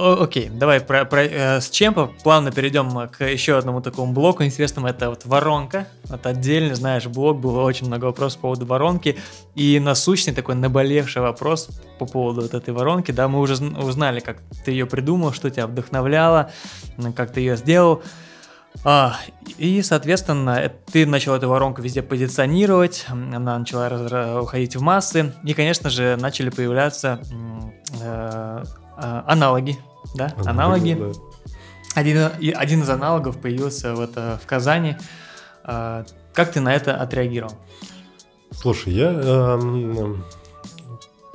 окей, давай про, про, э, с чем плавно перейдем к еще одному такому блоку интересному. Это вот воронка. Это отдельный, знаешь, блок. Было очень много вопросов по поводу воронки. И насущный такой наболевший вопрос по поводу вот этой воронки. Да, мы уже зн- узнали, как ты ее придумал, что тебя вдохновляло, как ты ее сделал. А, и, соответственно, э, ты начал эту воронку везде позиционировать, она начала уходить в массы, и, конечно же, начали появляться э, а, аналоги, да, аналоги. Да. Один, один из аналогов появился вот э, в Казани. А, Как ты на это отреагировал? Слушай, я эм,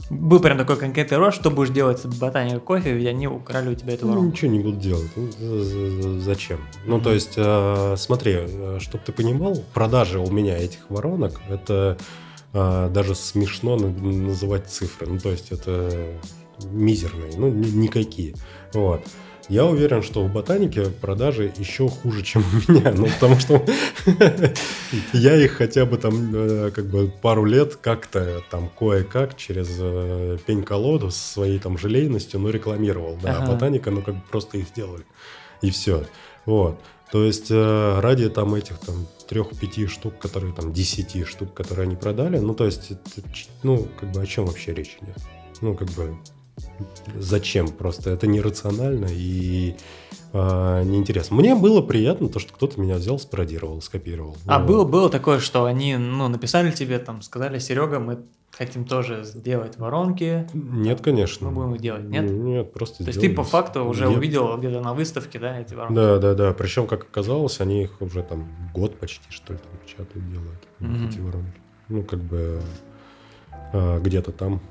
Был прям такой конкретный рост, что будешь делать с ботаникой кофе, ведь они украли у тебя эту ну, воронку. ничего не буду делать. Ну, за- за- Зачем? Ну, то есть, э, смотри, чтобы ты понимал, продажи у меня этих воронок, это э, даже смешно на- называть цифры. Ну, то есть, это мизерные, ну, ни- никакие. Вот. Я уверен, что в ботанике продажи еще хуже, чем у меня. Ну, потому что я их хотя бы там э, как бы пару лет как-то там кое-как через э, пень-колоду со своей там желейностью, ну, рекламировал. Да, а ботаника, ну, как бы просто их сделали. И все. Вот. То есть э, ради там этих там трех-пяти штук, которые там десяти штук, которые они продали, ну, то есть, ну, как бы о чем вообще речь идет? Ну, как бы зачем? Просто это нерационально и а, неинтересно. Мне было приятно то, что кто-то меня взял, спародировал, скопировал. А Вот. было, было такое, что они ну, написали тебе, там, сказали, Серега, мы хотим тоже сделать воронки, Нет, конечно. мы будем их делать, нет? Нет, просто То есть ты по факту уже Я- увидел где-то на выставке, да, эти воронки? Да, да, да. Причем, как оказалось, они их уже там год почти, что ли, там печатают, делают. вот Мгм. эти воронки. Ну, как бы а, где-то там.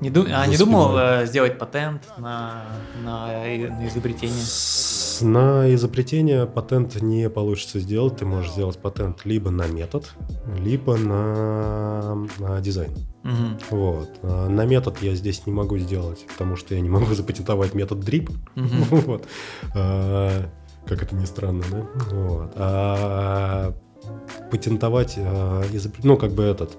Не ду- А не думал э, сделать патент на, на, на изобретение? С- На изобретение патент не получится сделать. Ты можешь сделать патент либо на метод, либо на, на дизайн. Мгм. Вот. А На метод я здесь не могу сделать, потому что я не могу запатентовать метод дрип. Мгм. Вот. А, Как это ни странно, да? Вот. А патентовать, а, ну, как бы этот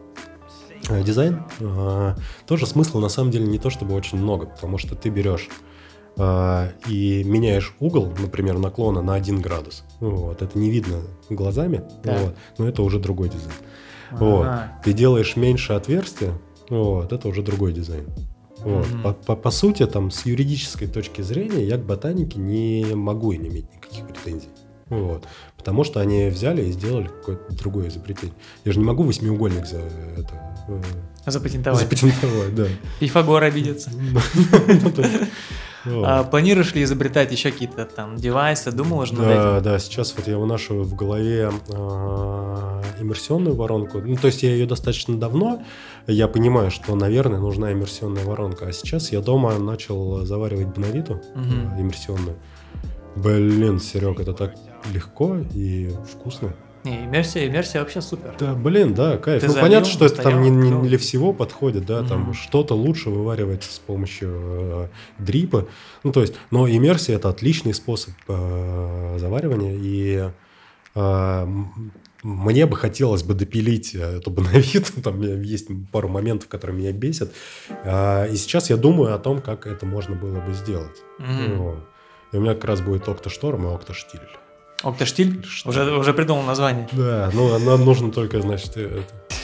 дизайн, а, тоже смысла на самом деле не то чтобы очень много, потому что ты берешь а, и меняешь угол, например, наклона на 1 градус. Вот. Это не видно глазами, Так. вот, но это уже другой дизайн. Вот. Ага. Ты делаешь меньше отверстия, вот, это уже другой дизайн. Вот. Мгм. По, по- по сути, там, с юридической точки зрения, я к ботанике не могу и не иметь никаких претензий. Вот. Потому что они взяли и сделали какое-то другое изобретение. Я же не могу восьмиугольник за это э, Запатентовать. запатентовать, да. Пифагор обидится. Ну. А планируешь ли изобретать еще какие-то там девайсы? Думал уже над Да, этим? да, сейчас вот я вынашиваю в голове а, иммерсионную воронку. Ну, то есть я ее достаточно давно, я понимаю, что, наверное, нужна иммерсионная воронка. А сейчас я дома начал заваривать бонавиту Мгм. э, иммерсионную. Блин, Серег, это так легко и вкусно. Не, иммерсия, иммерсия вообще супер. Да, блин, да, кайф. Ты ну, залил, понятно, что это там не, не для всего подходит, да, там Мгм. что-то лучше вываривать с помощью э, дрипа. Ну, то есть, но иммерсия это отличный способ э, заваривания, и э, мне бы хотелось бы допилить э, эту бонавиту, там есть пару моментов, которые меня бесят, А, и сейчас я думаю о том, как это можно было бы сделать. Мгм. Вот. И у меня как раз будет октошторм и октоштиль. Октоштиль? Что? Уже, уже придумал название. Да, ну нам нужно только, значит, э, это,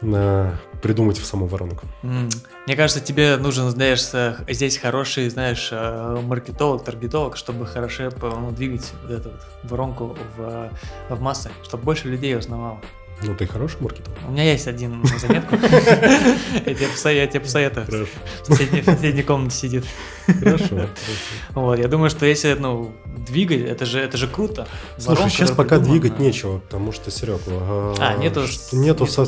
на- придумать в саму воронку. Мне кажется, тебе нужен, знаешь, здесь хороший, знаешь, э, маркетолог, таргетолог, чтобы хорошо ну, двигать вот эту вот воронку в, в массы, чтобы больше людей узнавало. Ну, ты хороший маркетолог? У меня есть один заметку. Я тебе посоветую. Хорошо. В соседней- комнате сидит. Хорошо. Вот, я думаю, что если, ну, двигать, это же, это же круто. Слушай, сейчас пока двигать нечего, потому что, Серег, А, нету с- нету нету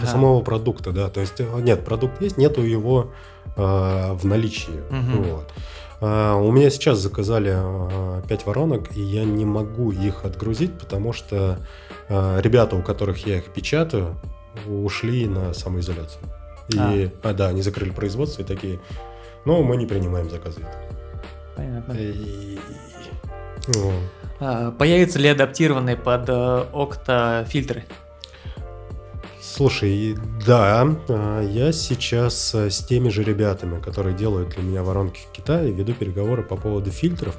самого, продукта, да, то есть, э, нет, продукт есть, нету его э, в наличии, вот. А, у меня сейчас заказали 5 воронок, и я не могу их отгрузить, потому что э, ребята, у которых я их печатаю, ушли на самоизоляцию. И, а. да, они закрыли производство и такие, ну, мы не принимаем заказы. Понятно. И- ну, А, Появятся ли адаптированные под э, окта фильтры? Слушай, да, а, я сейчас э, с теми же ребятами, которые делают для меня воронки в Китае, веду переговоры по поводу фильтров.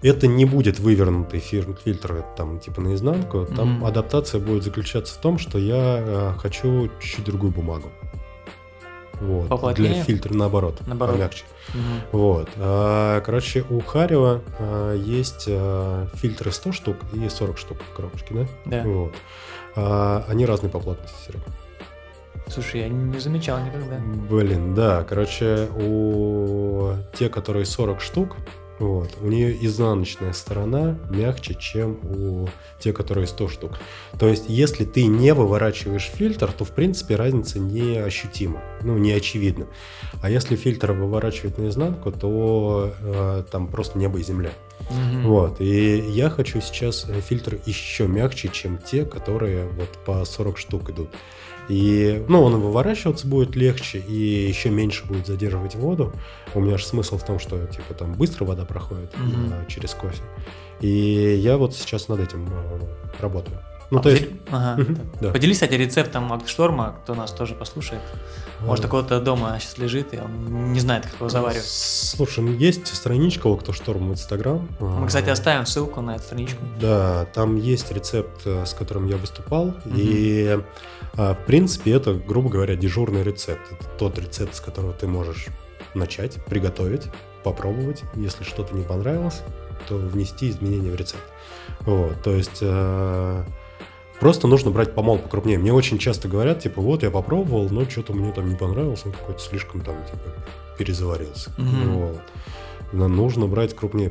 Это не будет вывернутый фильтр там типа наизнанку. Там mm-hmm. адаптация будет заключаться в том, что я э, хочу чуть-чуть другую бумагу. Вот. Поплотнее? Для фильтра наоборот, наоборот. помягче. Угу. Вот. А, короче, у Харева а, есть а, фильтры 100 штук и 40 штук в коробочке, да? Да. Вот. А, они разные по плотности, Серега. Слушай, я не замечал никогда. Блин, да. Короче, у те, которые 40 штук, вот. У нее изнаночная сторона мягче, чем у те, которые 100 штук. То есть, если ты не выворачиваешь фильтр, то, в принципе, разница не ощутима, ну, не очевидна. А если фильтр выворачивать наизнанку, то э, там просто небо и земля. Угу. Вот. И я хочу сейчас фильтр еще мягче, чем те, которые вот по 40 штук идут. И, ну, он выворачиваться будет легче и еще меньше будет задерживать воду. У меня же смысл в том, что, типа, там быстро вода проходит mm-hmm. через кофе. И я вот сейчас над этим э, работаю. Ну, а то есть... ага, да. Поделись, кстати, рецептом Акшторма, кто нас тоже послушает. Может, у кого-то дома сейчас лежит, и он не знает, как его заваривать. Слушай, ну есть страничка у Шторм в Инстаграм. Мы, кстати, оставим ссылку на эту страничку. Да, там есть рецепт, э, с которым я выступал. Угу. И, а, в принципе, это, грубо говоря, дежурный рецепт. Это тот рецепт, с которого ты можешь начать, приготовить, попробовать. Если что-то не понравилось, то внести изменения в рецепт. Вот, то есть э, Просто нужно брать помол покрупнее. Мне очень часто говорят, типа, вот я попробовал, но что-то мне там не понравилось, он какой-то слишком там, типа, перезаварился. Mm-hmm. Вот. Но нужно брать крупнее,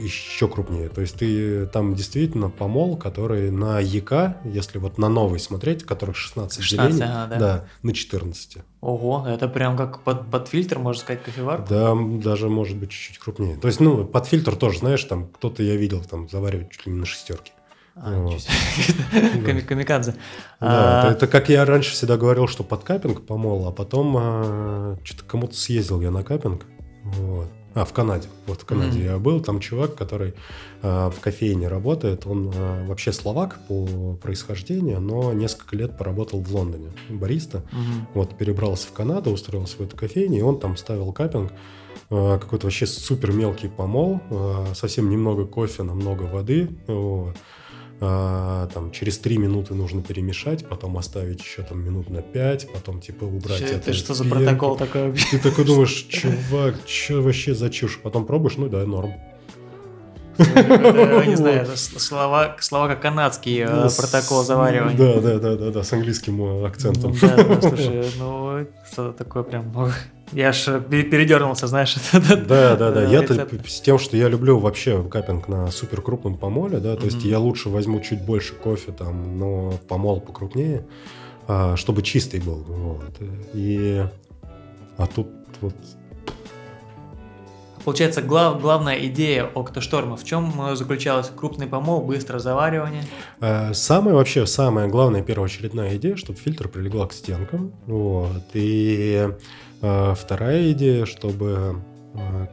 еще крупнее. То есть ты там действительно помол, который на ЯК, если вот на новый смотреть, которых 16, 16 делений, ага, да. да, на 14. Ого, это прям как под, под фильтр, можно сказать, кофевар? Да, даже может быть чуть-чуть крупнее. То есть, ну, под фильтр тоже, знаешь, там кто-то я видел там заваривать чуть ли не на шестерке. А, Камикадзе. Да, а, это, как я раньше всегда говорил, что под капинг помол, а потом а, что-то кому-то съездил я на капинг. Вот. А, в Канаде. Вот в Канаде я был. Там чувак, который в кофейне работает. Он вообще словак по происхождению, но несколько лет поработал в Лондоне. Бариста. Вот, перебрался в Канаду, устроился в эту кофейню, и он там ставил капинг какой-то вообще супер мелкий помол, совсем немного кофе, на много воды. Вот. А, там через три минуты нужно перемешать, потом оставить еще там минут на пять, потом типа убрать Че, это. что за протокол такой Ты такой думаешь, чувак, что вообще за чушь? Потом пробуешь, ну да, норм. Не знаю, слова, слова как канадский э, протокол заваривания. Да, да, да, да, да, с английским э, акцентом. Да, слушай, ну что такое прям я аж передернулся, знаешь. Да, да, да. Я с тем, что я люблю вообще капинг на супер крупном помоле, да, то есть я лучше возьму чуть больше кофе там, но помол покрупнее, а, чтобы чистый был. Вот. И а тут вот Получается, глав, главная идея Октошторма в чем заключалась? Крупный помол, быстрое заваривание? Э, самая вообще, самая главная первоочередная идея, чтобы фильтр прилегла к стенкам. Вот. И э, вторая идея, чтобы э,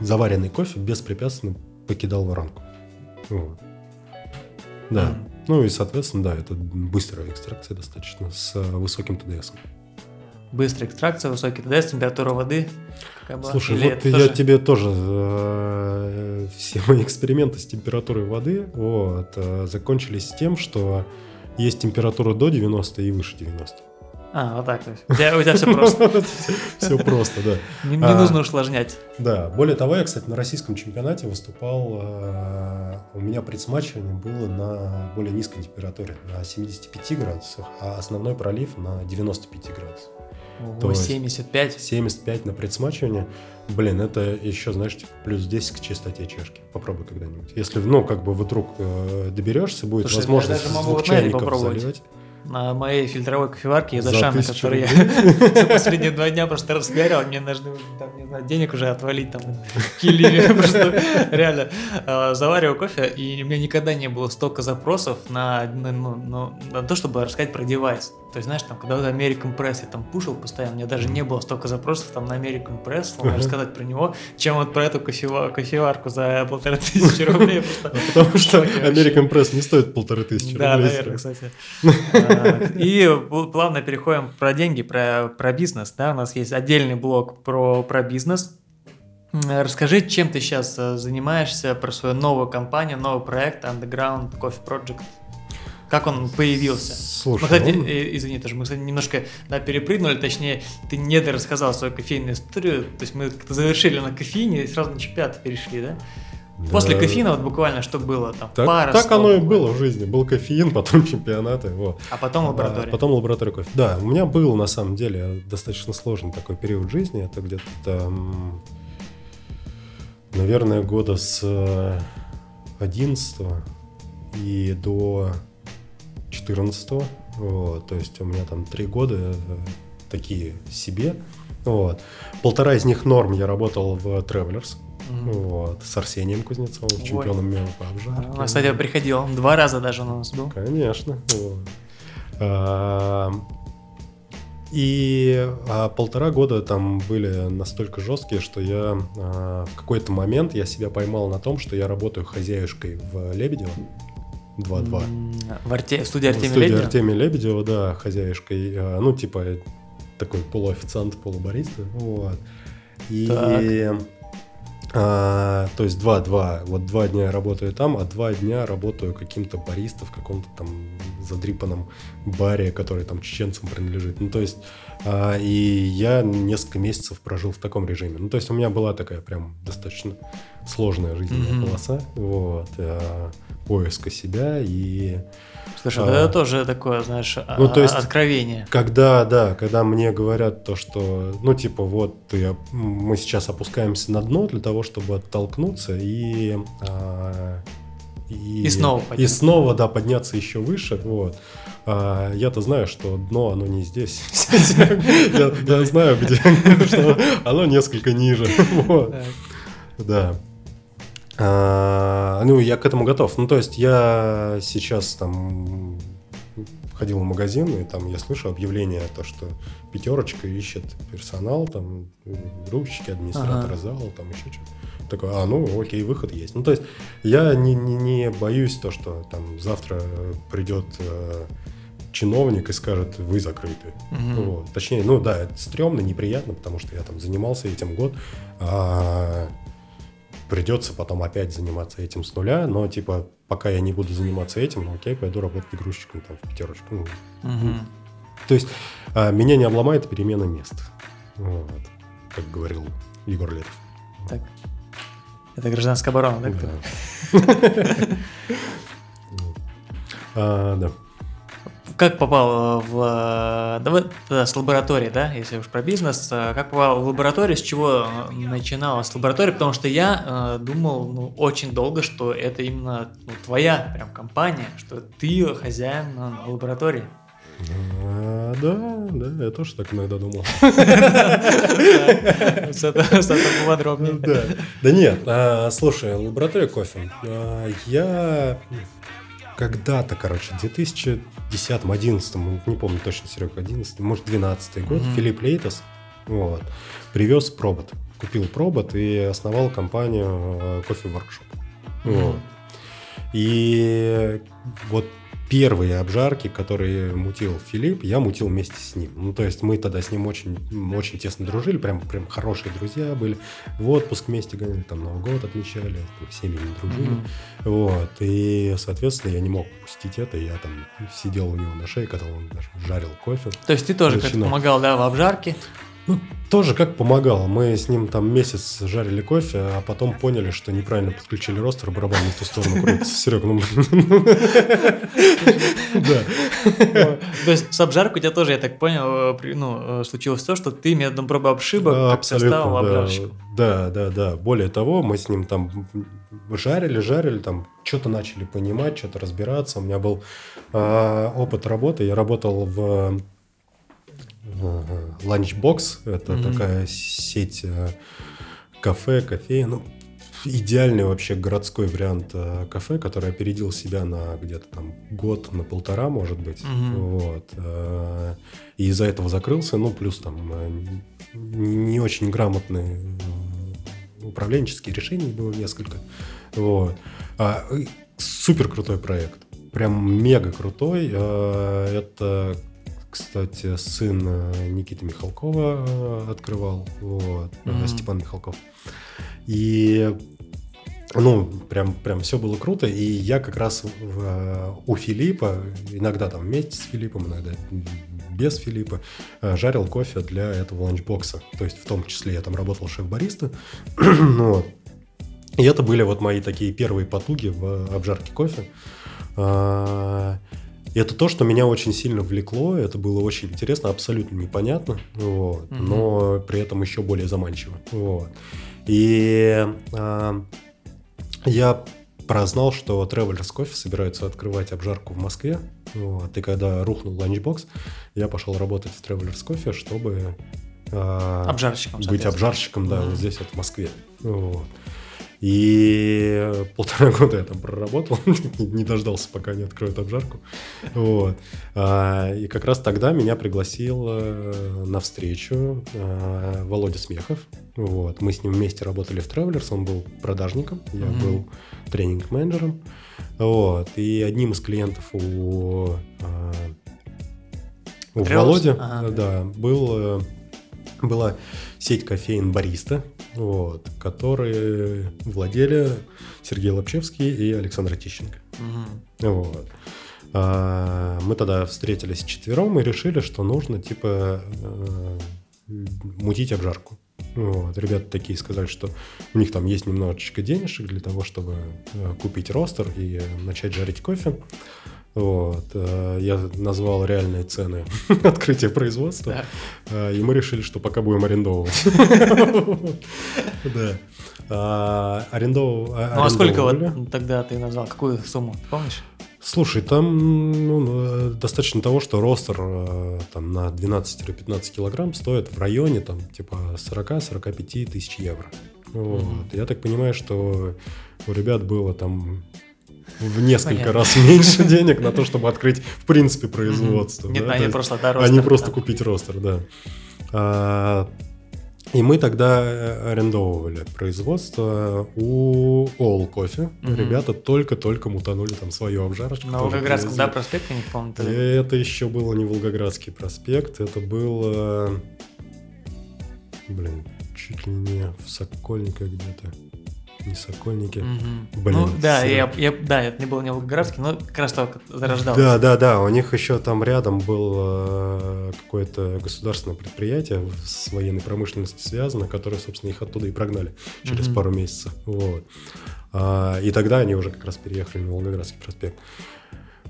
заваренный кофе беспрепятственно покидал воронку. Вот. Да. Mm. Ну и, соответственно, да, это быстрая экстракция достаточно с высоким ТДС быстрая экстракция, высокий ТДС, температура воды. Слушай, вот я тоже... тебе тоже э, все мои эксперименты с температурой воды вот, э, закончились тем, что есть температура до 90 и выше 90. А, вот так. У тебя, у тебя все просто. Все просто, да. Не, а, нужно усложнять. Да. Более того, я, кстати, на российском чемпионате выступал. А, у меня предсматривание было на более низкой температуре, на 75 градусах, а основной пролив на 95 градусах. Ого, то 75? 75 на предсмачивание. Блин, это еще, знаешь, типа, плюс 10 к чистоте чашки. Попробуй когда-нибудь. Если, ну, как бы вдруг э, доберешься, будет Слушай, возможность двух чайников заливать на моей фильтровой кофеварке из Ашана, которую я за последние два дня просто распиарил. Мне нужно там, не знаю, денег уже отвалить там. Просто реально а, завариваю кофе, и у меня никогда не было столько запросов на, на, ну, на то, чтобы рассказать про девайс. То есть, знаешь, там, когда American Press я там пушил постоянно, у меня даже не было столько запросов там на American Press, uh-huh. рассказать про него, чем вот про эту кофевар, кофеварку за полторы тысячи рублей. Потому что American Press не стоит полторы тысячи рублей. Да, наверное, кстати. А, и плавно переходим про деньги, про, бизнес. У нас есть отдельный блок про, про бизнес. Расскажи, чем ты сейчас э, занимаешься, про свою новую компанию, новый проект Underground Coffee Project. Как он появился? Слушай, мы, кстати, он... э, извини, тоже мы, кстати, немножко да, перепрыгнули, точнее, ты не рассказал свою кофейную историю, то есть мы завершили на кофеине и сразу на чемпионат перешли, да? Да. После кофеина вот буквально что было там? Так, пара так оно и было в жизни. Был кофеин, потом чемпионаты. Вот. А потом лаборатория. А, потом лаборатория кофе. Да, у меня был на самом деле достаточно сложный такой период жизни. Это где-то там, наверное, года с 11 и до 14 вот, то есть у меня там три года э, такие себе. Вот. Полтора из них норм я работал в Travelers. Mm-hmm. Вот, с Арсением Кузнецовым, Ой. чемпионом мира по обжарке. Он, кстати, приходил. Два раза даже у нас был. Конечно. Вот. А, и а, полтора года там были настолько жесткие, что я а, в какой-то момент я себя поймал на том, что я работаю хозяюшкой в Лебедево. 2-2. В, Арте... в студии Артемия Лебедева? В студии Артемия Лебедева, да, хозяюшкой. А, ну, типа, такой полуофициант, полубариста. Вот. И... Так. А, то есть два-два. Вот два дня я работаю там, а два дня работаю каким-то баристом в каком-то там задрипанном баре, который там чеченцам принадлежит. Ну, то есть, и я несколько месяцев прожил в таком режиме. Ну, то есть, у меня была такая прям достаточно сложная жизненная mm-hmm. полоса. Вот. А, поиска себя и... Слушай, а, это тоже такое, знаешь, ну, то есть, откровение. Когда, да, когда мне говорят то, что, ну, типа, вот, ты, мы сейчас опускаемся на дно для того, чтобы оттолкнуться и... А, и, и снова подняться. И снова, да, подняться еще выше, вот. А, я-то знаю, что дно, оно не здесь. Я знаю, где, оно несколько ниже. Да. А, ну, я к этому готов. Ну, то есть я сейчас там ходил в магазин, и там я слышу объявление, то, что пятерочка ищет персонал, там, грузчики, администратора ага. зала, там еще что-то. Такой, а, ну, окей, выход есть. Ну, то есть я не, не, не боюсь то, что там завтра придет э, чиновник и скажет, вы закрыты. Угу. Вот. Точнее, ну да, это стрёмно, неприятно, потому что я там занимался этим год, а придется потом опять заниматься этим с нуля, но типа пока я не буду заниматься этим, ну окей, пойду работать грузчиком там в пятерочку. Ну, угу. То есть а, меня не обломает перемена мест. Вот, как говорил Егор Летов. Так. Это гражданская оборона, да? Да. Как попал э, в... Давай тогда с лаборатории, да, если уж про бизнес. Э, как попал в лабораторию, с чего э, начиналась лаборатория? Потому что я э, думал ну, очень долго, что это именно ну, твоя прям компания, что ты хозяин лаборатории. А, да, да, я тоже так иногда думал. С этого подробнее. Да нет, а, слушай, лаборатория кофе. А, я когда-то, короче, в 2010-2011, не помню точно, Серега, 11 может, 12 год. Филипп Лейтас вот, привез пробот. Купил пробот и основал компанию кофе воркшоп. И вот первые обжарки, которые мутил Филипп, я мутил вместе с ним. Ну, то есть мы тогда с ним очень, очень тесно дружили, прям, прям хорошие друзья были. В отпуск вместе гоняли, там Новый год отмечали, там, семьями дружили. Mm-hmm. Вот. И, соответственно, я не мог пустить это. Я там сидел у него на шее, когда он даже жарил кофе. То есть ты тоже как помогал, да, в обжарке? Ну, тоже как помогал. Мы с ним там месяц жарили кофе, а потом поняли, что неправильно подключили ростер, барабан не в ту сторону крутится. Серега, ну... Да. То есть с обжаркой у тебя тоже, я так понял, э, ну, э, случилось то, что ты методом пробы обшибок составил обжарщик. Да, да, да. Более того, мы с ним там жарили, жарили, там что-то начали понимать, что-то разбираться. У меня был а, опыт работы. Я работал в Lunchbox. Это mm-hmm. такая сеть э, кафе, кофеин. Ну, идеальный вообще городской вариант э, кафе, который опередил себя на где-то там год, на полтора, может быть. Mm-hmm. Вот. Э, и из-за этого закрылся, ну, плюс там э, не очень грамотные э, управленческие решения было несколько. Вот. А, супер крутой проект. Прям мега крутой. Это, кстати, сын э, Никиты Михалкова открывал. Вот. Mm-hmm. Степан Михалков. И ну, прям, прям все было круто. И я как раз в, у Филиппа, иногда там вместе с Филиппом, иногда без Филиппа, э, жарил кофе для этого ланчбокса. То есть в том числе я там работал шеф-бариста. ну, И это были вот мои такие первые потуги в обжарке кофе. И это то, что меня очень сильно влекло, это было очень интересно, абсолютно непонятно, вот, mm-hmm. но при этом еще более заманчиво. Вот. И а, я прознал, что Travelers Coffee собираются открывать обжарку в Москве. Вот, и когда рухнул ланчбокс, я пошел работать в Travelers Coffee, чтобы э, обжарщиком, быть обжарщиком, да, mm-hmm. вот здесь вот в Москве. Вот. И полтора года я там проработал, не дождался, пока не откроют обжарку. Вот. А, и как раз тогда меня пригласил э, на встречу э, Володя Смехов. Вот. Мы с ним вместе работали в Travelers, он был продажником, я mm-hmm. был тренинг-менеджером. Вот. И одним из клиентов у, э, у Володи ага. да, был, была сеть кофеин «Бариста», вот, которые владели Сергей Лапчевский и Александр Тищенко. Угу. Вот. А, мы тогда встретились четвером и решили, что нужно типа э, мутить обжарку. Вот. Ребята такие сказали, что у них там есть немножечко денежек для того, чтобы э, купить ростер и начать жарить кофе. Вот. Э, я назвал реальные цены открытия производства. Э, и мы решили, что пока будем арендовывать. Да. А, арендовывали. Ну а сколько вот тогда ты назвал? Какую сумму? Помнишь? Слушай, там ну, достаточно того, что ростер э, там, на 12-15 килограмм стоит в районе там, типа 40-45 тысяч евро. Вот. Mm-hmm. Я так понимаю, что у ребят было там в несколько Понятно. раз меньше денег на то, чтобы открыть, в принципе, производство. Нет, да? они просто да, Они просто купить ростер, да. А, и мы тогда э, арендовывали производство у All Coffee. Угу. Ребята только-только мутанули там свою обжарочку. На Волгоградском, да, проспекте, не помню. Это еще было не Волгоградский проспект, это было... Блин, чуть ли не в Сокольниках где-то не Сокольники. Угу. Блин. Ну, да, я, я, да, это не было не Волгоградский, но как раз только зарождалось. Да, да, да, у них еще там рядом был э, какое-то государственное предприятие с военной промышленностью связано, которое, собственно, их оттуда и прогнали через угу. пару месяцев. Вот. А, и тогда они уже как раз переехали на Волгоградский проспект.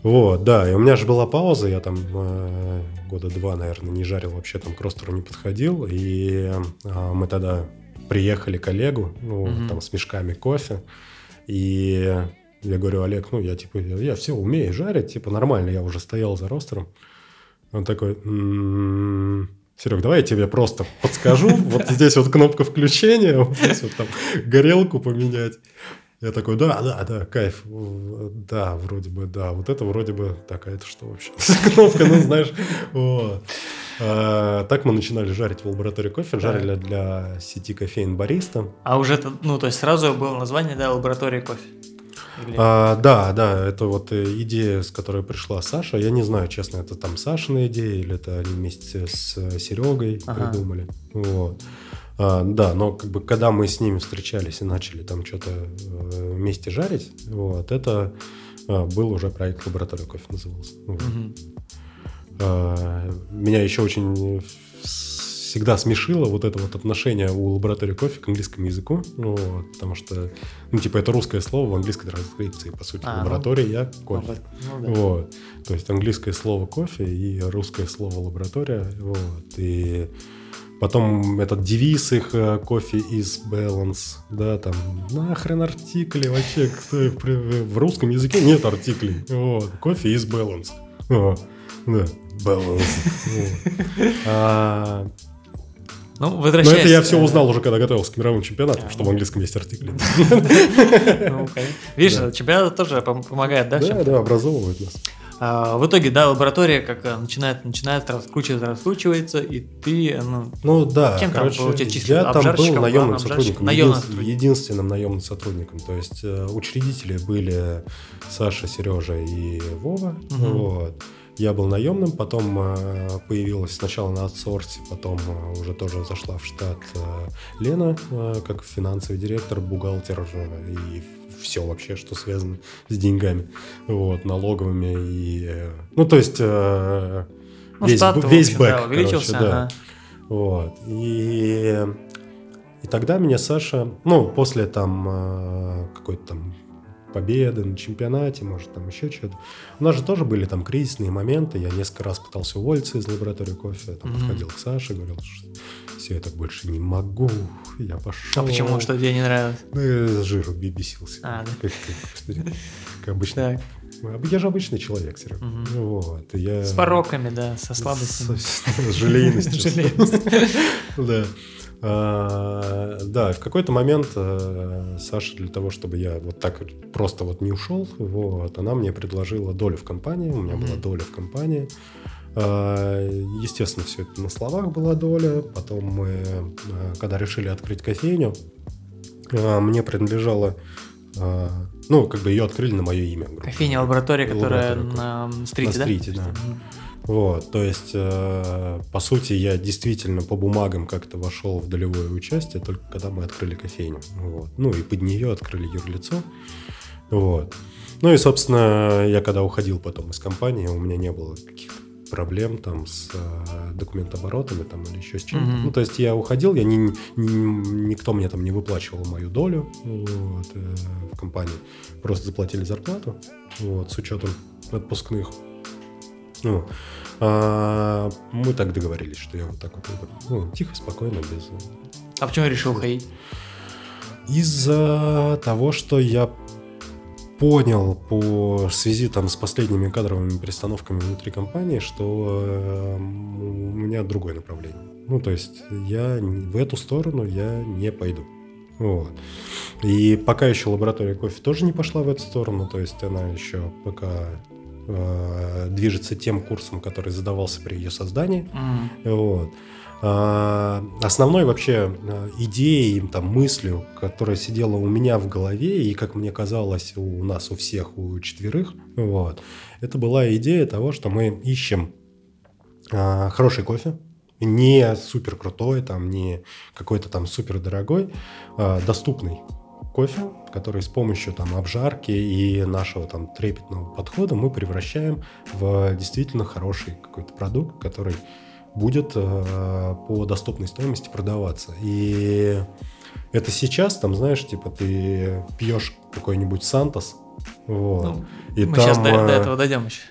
Вот, да, и у меня же была пауза, я там э, года два, наверное, не жарил вообще, там к ростеру не подходил, и э, мы тогда приехали коллегу, ну, mm там, с мешками кофе, и я говорю, Олег, ну, я, типа, я, я все умею жарить, типа, нормально, я уже стоял за ростером. Он такой, м-м, Серег, давай я тебе просто подскажу, вот здесь вот кнопка включения, вот здесь вот там горелку поменять. Я такой, да, да, да, кайф, да, вроде бы, да, вот это вроде бы, так, а это что вообще? Кнопка, ну, знаешь, вот. А, так мы начинали жарить в лаборатории кофе, жарили для сети кофеин Бариста. А уже, ну, то есть сразу было название, да, лаборатории кофе? А, да, да, это вот э, идея, с которой пришла Саша. Я не знаю, честно, это там Сашина идея или это они вместе с Серегой ага. придумали. Вот. А, да, но как бы когда мы с ними встречались и начали там что-то э, вместе жарить, вот, это а, был уже проект лаборатория кофе назывался. Вот. Угу. А, меня еще очень всегда смешило вот это вот отношение у лаборатории кофе к английскому языку, вот, потому что, ну, типа, это русское слово в английской транскрипции, по сути, а, лаборатория ну, кофе. Ну, да. Вот. То есть английское слово кофе и русское слово лаборатория, вот. И Потом этот девиз их э, кофе из balance, да, там нахрен артикли вообще, кто в русском языке нет артиклей, вот, кофе из balance, о, да, balance. А, Ну, Но возвращаясь... это я все э, узнал уже, когда готовился к мировым чемпионатам, А, что в английском есть артикли. ну. Видишь, чемпионат тоже пом- помогает, да? Да, да, образовывают нас. А, в итоге, да, лаборатория как э, начинает, начинает раскручиваться, раскручивается, и ты, ну, Ну да, Кем там, короче, чисто я там был наемным сотрудником? Наемным сотрудником. единственным наемным сотрудником. То есть э, учредители были Саша, Сережа и Вова. Мгм. Вот. Я был наемным, потом э, появилась сначала на аутсорсе, потом э, уже тоже зашла в штат э, Лена, как финансовый директор, бухгалтер и все вообще, что связано с деньгами, вот, налоговыми и... ну, то есть... ну, весь, штат, весь общем, бэк, да, увеличился. короче, да. ага. Вот. И, и тогда меня Саша, ну, после там какой-то там победы на чемпионате, может, там еще что-то. У нас же тоже были там кризисные моменты. Я несколько раз пытался уволиться из лаборатории кофе. Там Мгм. подходил к Саше, говорил, что все, я так больше не могу. Я пошел. А почему? Что тебе не нравилось? Ну, я с жиру бесился. А, да. Как, как, обычно. Так, Я же обычный человек, Серега. Мгм. Вот. Я... с пороками, да, со слабостями. С, с желейностью. Желейность. Да. А, Да, в какой-то момент э, Саша для того, чтобы я вот так просто вот не ушел, вот, она мне предложила долю в компании, у меня была доля в компании. А, Естественно, все это на словах была доля. Потом мы, э, когда решили открыть кофейню, э, мне принадлежало, э, ну, как бы ее открыли на мое имя. Кофейня лаборатория, которая Лаборатория, на стрите, На да? стрите, да. Мгм. Вот, то есть, э, по сути, я действительно по бумагам как-то вошел в долевое участие, только когда мы открыли кофейню. Вот. Ну, и под нее открыли юрлицо. Вот. Ну и, собственно, я когда уходил потом из компании, у меня не было каких-то проблем там с э, документооборотами там или еще с чем-то. Мгм. Ну, то есть я уходил, я не, не- никто мне там не выплачивал мою долю вот, э, в компании. Просто заплатили зарплату вот, с учетом отпускных. Ну, а, мы так договорились, что я вот так вот ну, тихо, спокойно, без... А почему решил уходить? Из-за того, что я понял по в связи там с последними кадровыми перестановками внутри компании, что э, у меня другое направление. Ну, то есть я в эту сторону я не пойду. Вот. И пока еще лаборатория кофе тоже не пошла в эту сторону, то есть она еще пока э, движется тем курсом, который задавался при ее создании. М. Вот. А, Основной вообще а, идеей, там, мыслью, которая сидела у меня в голове, и, как мне казалось, у нас, у всех, у четверых, вот, это была идея того, что мы ищем а, хороший кофе, не супер крутой, там, не какой-то там супер дорогой, а, доступный кофе, который с помощью там обжарки и нашего там трепетного подхода мы превращаем в действительно хороший какой-то продукт, который будет э, по доступной стоимости продаваться. И это сейчас, там, знаешь, типа ты пьешь какой-нибудь Сантос, вот, Ну, и мы там сейчас до, до э, этого дойдем еще.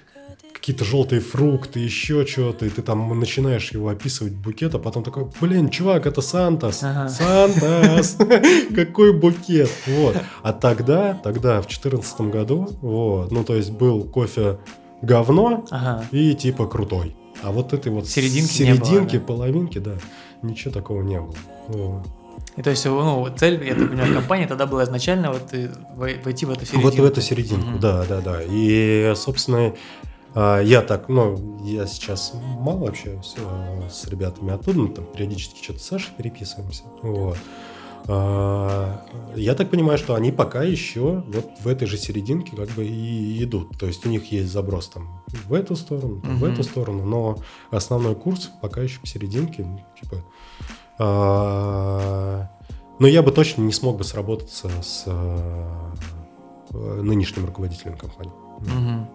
Какие-то желтые фрукты, еще что-то, и ты там начинаешь его описывать букет, а потом такой, блин, чувак, это Сантос, Ага. Сантос, какой букет, вот. А тогда, тогда, в 2014 году, вот, ну, то есть был кофе говно Ага. и типа крутой. А вот этой вот Серединки было, серединки, да. половинки, да, ничего такого не было. Вот. И то есть, ну, цель, я так понимаю, компании тогда была изначально вот вой- войти в эту середину. Вот в эту серединку, Мгм. да, да, да. И, собственно, я так, ну, я сейчас мало общаюсь а, с ребятами оттуда, ну, там периодически что-то с Сашей переписываемся. Вот. А, Я так понимаю, что они пока еще вот в этой же серединке как бы и идут. То есть у них есть заброс там в эту сторону, там, в Мгм. эту сторону, но основной курс пока еще посерединке. ну, Типа, а, но я бы точно не смог бы сработаться с а, э, нынешним руководителем компании. Мгм.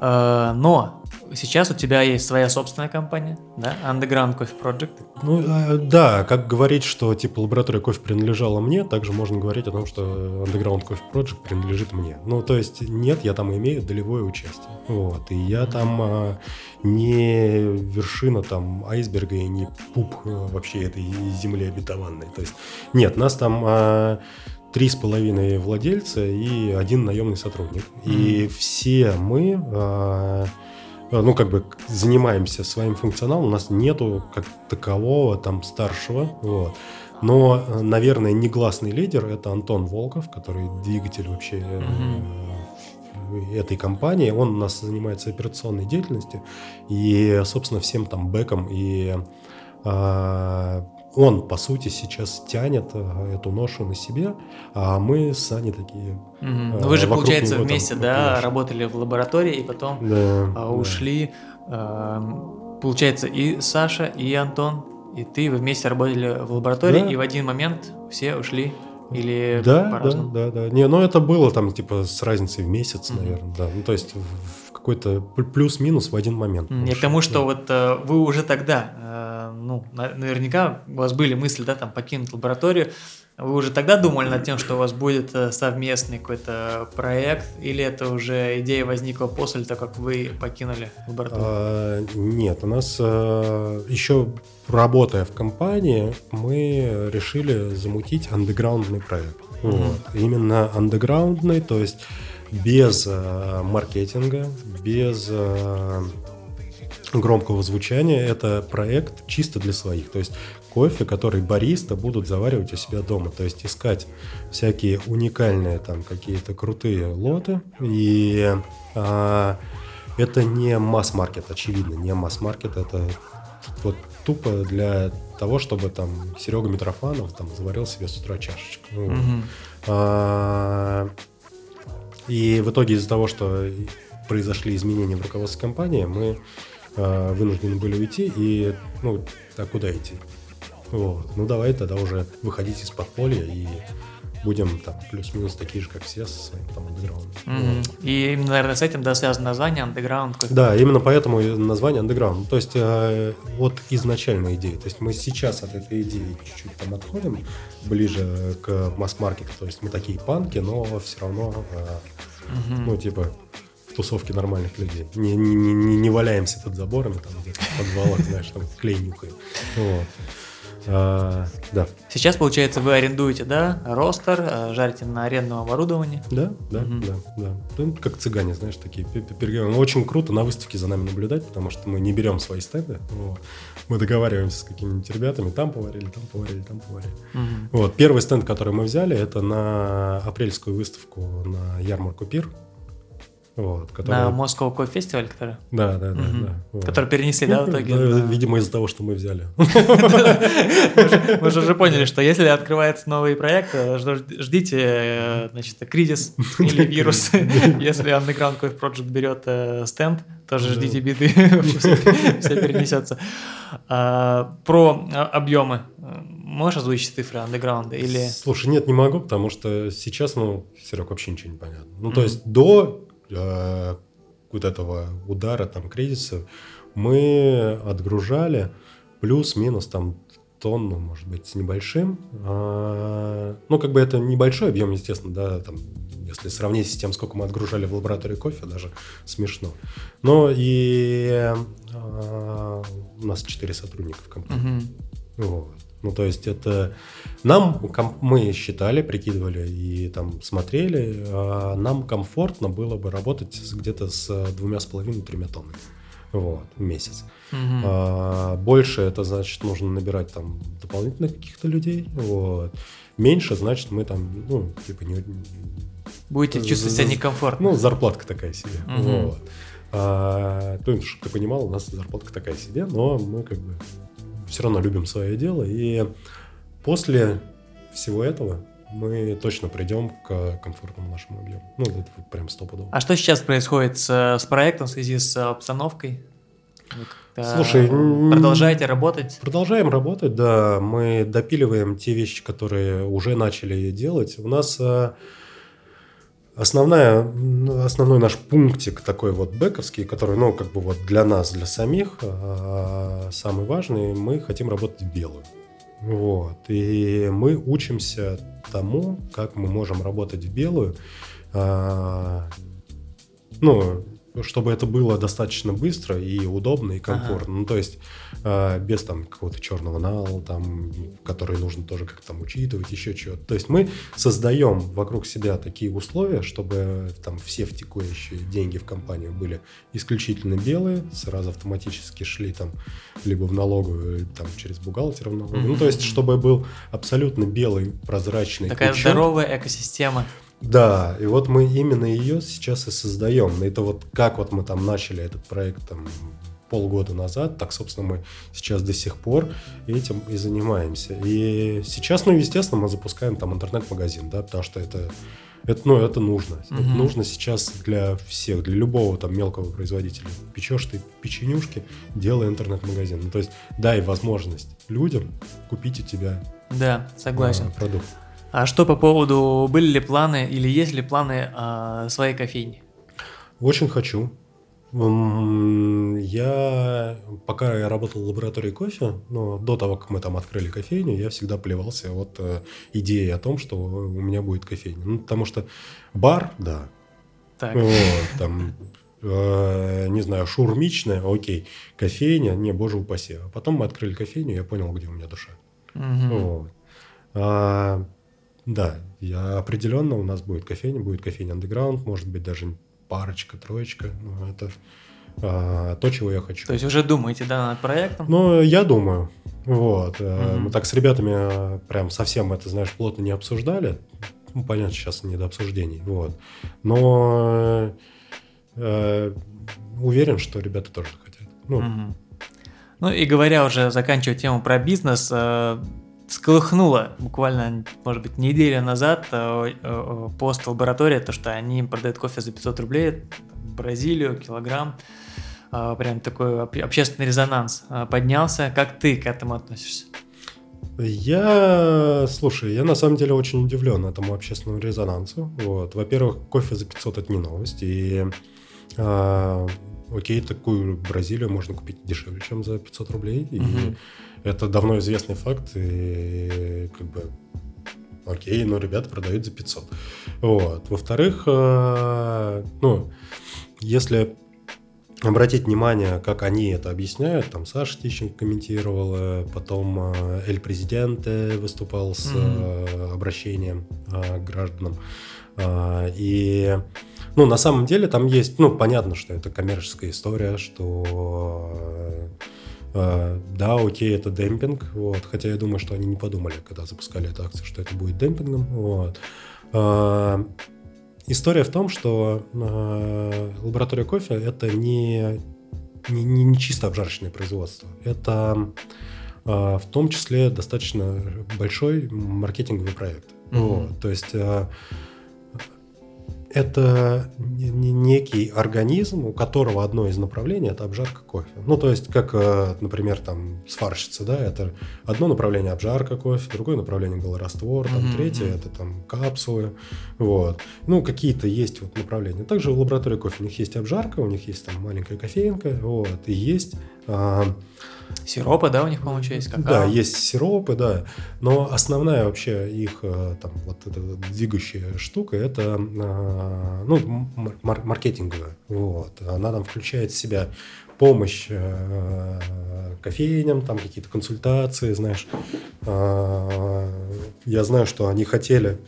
Э, Но сейчас у тебя есть своя собственная компания, да? Underground Coffee Project. Ну, э, да, как говорить, что типа лаборатория кофе принадлежала мне, также можно говорить о том, что Underground Coffee Project принадлежит мне. Ну, то есть, нет, я там имею долевое участие. Вот. И я там а, не вершина там айсберга и не пуп э, вообще этой земли обетованной. То есть, нет, нас там а, три с половиной владельца и один наемный сотрудник. И все мы э, ну, как бы занимаемся своим функционалом, у нас нету как такового там старшего, вот. Но, наверное, негласный лидер это Антон Волков, который двигатель вообще mm-hmm. этой компании. Он у нас занимается операционной деятельностью и, собственно, всем там бэком и а, он, по сути, сейчас тянет э, эту ношу на себе, а мы с Аней такие... Угу. Вы же, получается, вместе, там, да, наш. работали в лаборатории и потом да, а, ушли. Да. Получается, и Саша, и Антон, и ты, вы вместе работали в лаборатории, да. и в один момент все ушли или да, по-разному? Да, да, да. Не, ну это было там типа с разницей в месяц, mm наверное, да. Ну то есть какой-то плюс-минус в один момент. Не к тому, что вот э, вы уже тогда ну, наверняка у вас были мысли, да, там, покинуть лабораторию, вы уже тогда думали над тем, что у вас будет э, совместный какой-то проект, или это уже идея возникла после того, как вы покинули лабораторию? А, нет, у нас а, еще работая в компании, мы решили замутить андеграундный проект. Mm-hmm. Вот. Именно андеграундный, то есть без а, маркетинга, без а, громкого звучания. Это проект чисто для своих. То есть кофе, который бариста будут заваривать у себя дома. То есть искать всякие уникальные там какие-то крутые лоты. И а, это не масс-маркет, очевидно, не масс-маркет. Это вот тупо для того, чтобы там Серега Митрофанов там заварил себе с утра чашечку. Ну, mm-hmm. а, и в итоге из-за того, что произошли изменения в руководстве компании, мы э, вынуждены были уйти, и, ну, а куда идти? Вот. Ну, давай тогда уже выходить из подполья и будем там плюс-минус такие же, как все, со своим там андеграундом. Mm-hmm. Вот. И именно, наверное, с этим да, связано название андеграунд. Да, именно поэтому название андеграунд. То есть э, от изначальной идеи. То есть мы сейчас от этой идеи чуть-чуть там отходим ближе к масс-маркету. То есть мы такие панки, но все равно, э, mm-hmm. ну, типа, тусовке нормальных людей. Не, не, не, не валяемся под заборами, там где-то в подвалах, знаешь, там клей нюкаем. Вот. А, да. Сейчас, получается, вы арендуете, да, ростер, а, жарите на арендном оборудовании? Да, да, угу. да, да. Ну, как цыгане, знаешь, такие. Ну, очень круто на выставке за нами наблюдать, потому что мы не берем свои стенды. Вот. Мы договариваемся с какими-нибудь ребятами, там поварили, там поварили, там поварили. Угу. Вот. Первый стенд, который мы взяли, это на апрельскую выставку на ярмарку Пир. Вот, который... На Moscow Coffee Festival, который? Да, да, да. Угу. да вот. Который перенесли, да, в ну, итоге? Да, видимо, из-за того, что мы взяли. Мы же уже поняли, что если открывается новый проект, э, ждите, э, значит, кризис или вирус. Если Underground Coffee Project берет э, стенд, тоже ждите беды, все перенесется. А, про объемы. Можешь озвучить цифры андеграунда или... Слушай, нет, не могу, потому что сейчас, ну, Серег, вообще ничего не понятно. Ну, то есть до э, вот этого удара, там, кризиса, мы отгружали плюс-минус там тонну, может быть, с небольшим. А, ну, как бы это небольшой объем, естественно, да, там, если сравнить с тем, сколько мы отгружали в лаборатории кофе, даже смешно. Но и а, у нас 4 сотрудника в компании. Угу. Вот. Ну, то есть это нам, мы считали, прикидывали и там смотрели, а нам комфортно было бы работать где-то с двумя с половиной-тремя тоннами вот, в месяц. Угу. А, больше это значит нужно набирать там дополнительных каких-то людей, вот. Меньше значит мы там, ну, типа не... Будете чувствовать себя некомфортно. Ну, зарплатка такая себе, угу. вот. А, то, чтобы ты понимал, у нас зарплатка такая себе, но мы как бы все равно любим свое дело. И после всего этого мы точно придем к комфортному нашему объему. Ну, это прям стопудово. А что сейчас происходит с, с проектом в связи с обстановкой? Слушай, продолжаете работать? Продолжаем работать, да. Мы допиливаем те вещи, которые уже начали делать. У нас э, Основная, основной наш пунктик такой вот бэковский, который, ну, как бы вот для нас, для самих, а, самый важный, мы хотим работать в белую. Вот. И мы учимся тому, как мы можем работать в белую. А, ну, чтобы это было достаточно быстро и удобно и комфортно. Ага. Ну, то есть э, без там какого-то черного нала, там, который нужно тоже как-то там учитывать, еще чего-то. То есть мы создаем вокруг себя такие условия, чтобы там все втекающие деньги в компанию были исключительно белые, сразу автоматически шли там либо в налоговую, там через бухгалтера в налоговую. Mm-hmm. Ну, то есть чтобы был абсолютно белый, прозрачный. Такая учет. здоровая экосистема. Да, и вот мы именно ее сейчас и создаем. Это вот как вот мы там начали этот проект там полгода назад, так, собственно, мы сейчас до сих пор этим и занимаемся. И сейчас, ну, естественно, мы запускаем там интернет-магазин, да, потому что это, это, ну, это нужно. Угу. Это нужно сейчас для всех, для любого там мелкого производителя. Печешь ты печенюшки, делай интернет-магазин. Ну, то есть дай возможность людям купить у тебя да, согласен. Э, продукт. А что по поводу, были ли планы или есть ли планы а, своей кофейни? Очень хочу. Я, пока я работал в лаборатории кофе, но до того, как мы там открыли кофейню, я всегда плевался от э, идеи о том, что у меня будет кофейня. Ну, потому что бар, да. Так. Вот, там, э, не знаю, шурмичная, окей. Кофейня, не, боже упаси. А потом мы открыли кофейню, я понял, где у меня душа. Угу. Вот. А, да, я определенно у нас будет кофейня, будет кофейня underground, может быть даже парочка, троечка. Ну, это а, то, чего я хочу. То есть уже думаете, да, над проектом? Ну, я думаю. Вот. Mm-hmm. Мы так с ребятами а, прям совсем это, знаешь, плотно не обсуждали. Ну, понятно, сейчас не до обсуждений. Вот. Но э, уверен, что ребята тоже хотят. Ну, mm-hmm. ну и говоря уже, заканчивая тему про бизнес, э, сколыхнуло буквально, может быть, неделю назад э, э, пост лаборатории, то, что они продают кофе за 500 рублей, Бразилию, килограмм. Э, прям такой общественный резонанс поднялся. Как ты к этому относишься? Я, слушай, я на самом деле очень удивлен этому общественному резонансу. Вот. Во-первых, кофе за 500 это не новость. И э, окей, такую Бразилию можно купить дешевле, чем за 500 рублей. Угу. Это давно известный факт, и как бы окей, но ребята продают за 500. Вот. Во-вторых, э, ну, если обратить внимание, как они это объясняют, там Саша Тищенко комментировала, потом э, Эль Президенте выступал с mm-hmm. обращением к гражданам. И, ну, на самом деле там есть, ну, понятно, что это коммерческая история, что да, окей, это демпинг, вот, хотя я думаю, что они не подумали, когда запускали эту акцию, что это будет демпингом, вот. Uh, история в том, что uh, лаборатория кофе это не, не, не чисто обжарочное производство, это в том числе достаточно большой маркетинговый проект. Mm-hmm. Вот, то есть это некий организм, у которого одно из направлений это обжарка кофе. Ну, то есть, как, э, например, там сварщица, да, это одно направление обжарка кофе, другое направление голораствор, там mm-hmm. третье это там капсулы, вот. Ну, какие-то есть вот направления. Также в лаборатории кофе у них есть обжарка, у них есть там маленькая кофейнка, вот, и есть Сиропы, да, у них, по-моему, еще есть какао? Да, есть сиропы, да. Но основная вообще их э, там вот эта двигающая штука это а, ну, мар- маркетинговая. Вот. Она там включает в себя помощь э, кофейням, там какие-то консультации, знаешь. А, я знаю, что они хотели,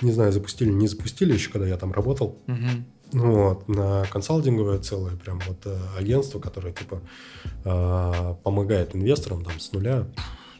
не знаю, запустили, не запустили еще, когда я там работал. Угу вот, на консалтинговое целое прям вот э, агентство, которое типа э, помогает инвесторам там с нуля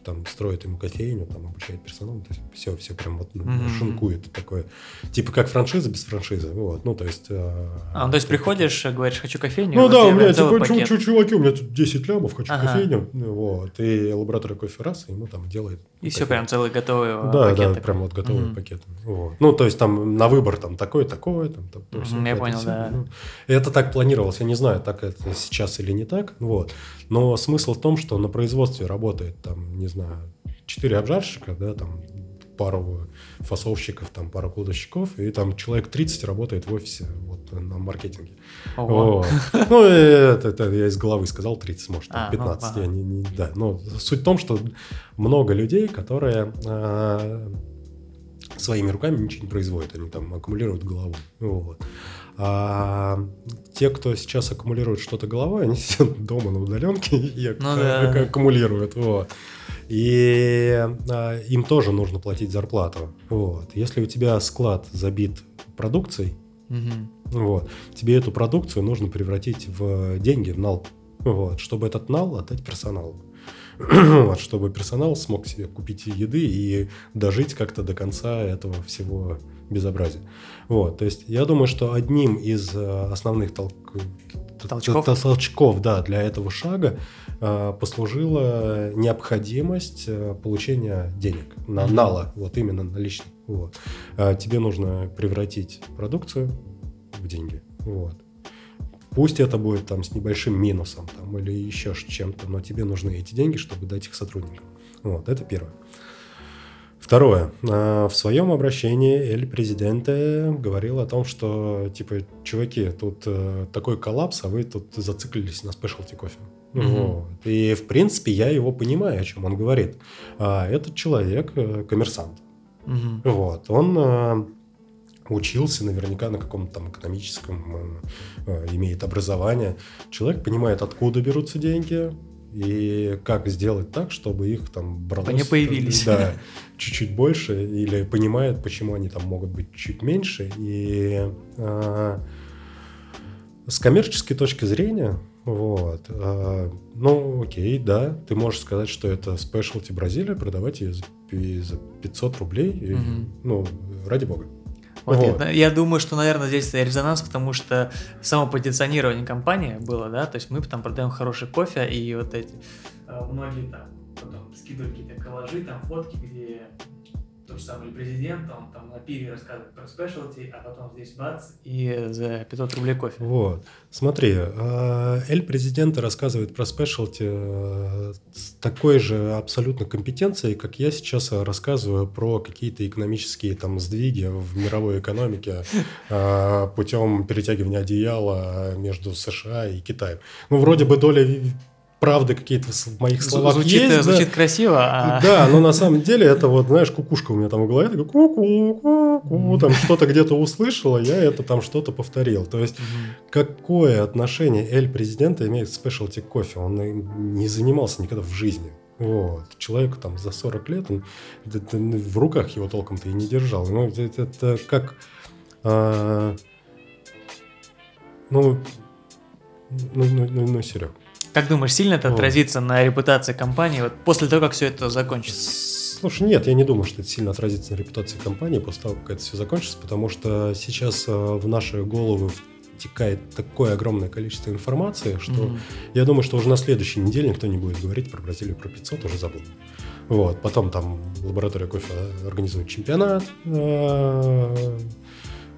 там строит ему кофейню, там обучает персонал, то есть все, все прям вот mm-hmm. шинкует такое, типа как франшиза без франшизы, вот, ну то есть. Э, а, ну, то есть приходишь, говоришь, хочу кофейню. Ну да, у меня типа, чу, чу, чуваки, у меня тут 10 лямов, хочу ага. кофейню, вот, и лаборатория кофе раз, ему там делает. И все прям целый готовый э, да, пакет. Да, да, прям вот готовый mm-hmm. пакет. Вот. Ну, то есть там на выбор там такое, такое, там, там то, mm-hmm, Я понял, да. Ну, это так планировалось, я не знаю, так это сейчас или не так, вот. Но смысл в том, что на производстве работает там, не знаю, четыре обжарщика, да, там пару фасовщиков, там пару кладовщиков, и там человек 30 работает в офисе вот, на маркетинге. Вот. Ну, это, это я из головы сказал 30, может, там, 15. А, ну, я не, не, да. Но суть в том, что много людей, которые э, своими руками ничего не производят, они там аккумулируют головой. Вот. А те, кто сейчас аккумулирует что-то головой, они сидят дома на удаленке и Ну да. ак- аккумулируют. Вот. И а, им тоже нужно платить зарплату. Вот. Если у тебя склад забит продукцией, Мгм. Вот, тебе эту продукцию нужно превратить в деньги, в нал. Вот, чтобы этот нал отдать персоналу. Вот, чтобы персонал смог себе купить еды и дожить как-то до конца этого всего безобразия. Вот, то есть я думаю, что одним из э, основных толк- Толчков? толчков да, для этого шага э, послужила необходимость э, получения денег, на нала, вот именно наличных. Вот. Тебе нужно превратить продукцию в деньги. Вот. Пусть это будет там с небольшим минусом там, или еще с чем-то, но тебе нужны эти деньги, чтобы дать их сотрудникам. Вот, это первое. Второе. А, В своем обращении Эль Президенте говорил о том, что, типа, чуваки, тут э, такой коллапс, а вы тут зациклились на спешлти кофе. Мгм. Вот. И, в принципе, я его понимаю, о чем он говорит. А, Этот человек э, коммерсант. Мгм. Вот, он э, учился наверняка на каком-то там экономическом, э, э, имеет образование. Человек понимает, откуда берутся деньги и как сделать так, чтобы их там бралось... Они появились. Да, чуть-чуть больше, или понимает, почему они там могут быть чуть меньше. И э, с коммерческой точки зрения, вот, э, ну, окей, да, ты можешь сказать, что это спешлти Бразилия, продавать ее за, за 500 рублей, и, Мгм. ну, ради бога. Вот, Вот. Я, думаю, что, наверное, здесь резонанс, потому что само позиционирование компании было, да, то есть мы там продаем хороший кофе, и вот эти э, многие там потом скидывают какие-то коллажи, там фотки, где тот же самый президент, он там на пиве рассказывает про спешлти, а потом здесь бац, и за 500 рублей кофе. Вот. Смотри, э, Эль Президента рассказывает про спешлти э, с такой же абсолютно компетенцией, как я сейчас рассказываю про какие-то экономические там сдвиги в мировой экономике э, путем перетягивания одеяла между США и Китаем. Ну, вроде бы доля правды какие-то в моих словах звучит, есть, да. звучит красиво, а Да, но на самом деле это вот, знаешь, кукушка у меня там в голове, такой ку-ку, ку-ку, там что-то где-то услышала, я это там что-то повторил. То есть какое отношение Эль президента имеет к спешлти кофе? Он не занимался никогда в жизни. Вот. Человеку там за 40 лет, он в руках его толком-то и не держал. Ну, это, это как... а, ну, ну, ну, ну, ну, Серег. Как думаешь, сильно это Вот. отразится на репутации компании вот после того, как все это закончится? Слушай, нет, я не думаю, что это сильно отразится на репутации компании после того, как это все закончится, потому что сейчас э, в наши головы втекает такое огромное количество информации, что Мгм. я думаю, что уже на следующей неделе никто не будет говорить про Бразилию, про 500, уже забыл. Вот, потом там лаборатория кофе организует чемпионат, э,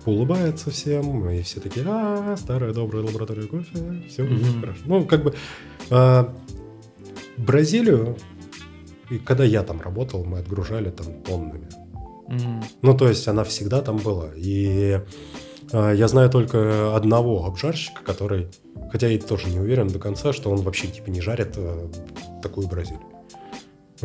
улыбается всем, и все такие, а, старая добрая лаборатория кофе, все хорошо. Ну, как бы э, Бразилию, и когда я там работал, мы отгружали там тоннами. Ну, то есть она всегда там была. И э, я знаю только одного обжарщика, который, хотя я тоже не уверен до конца, что он вообще типа не жарит э, такую Бразилию.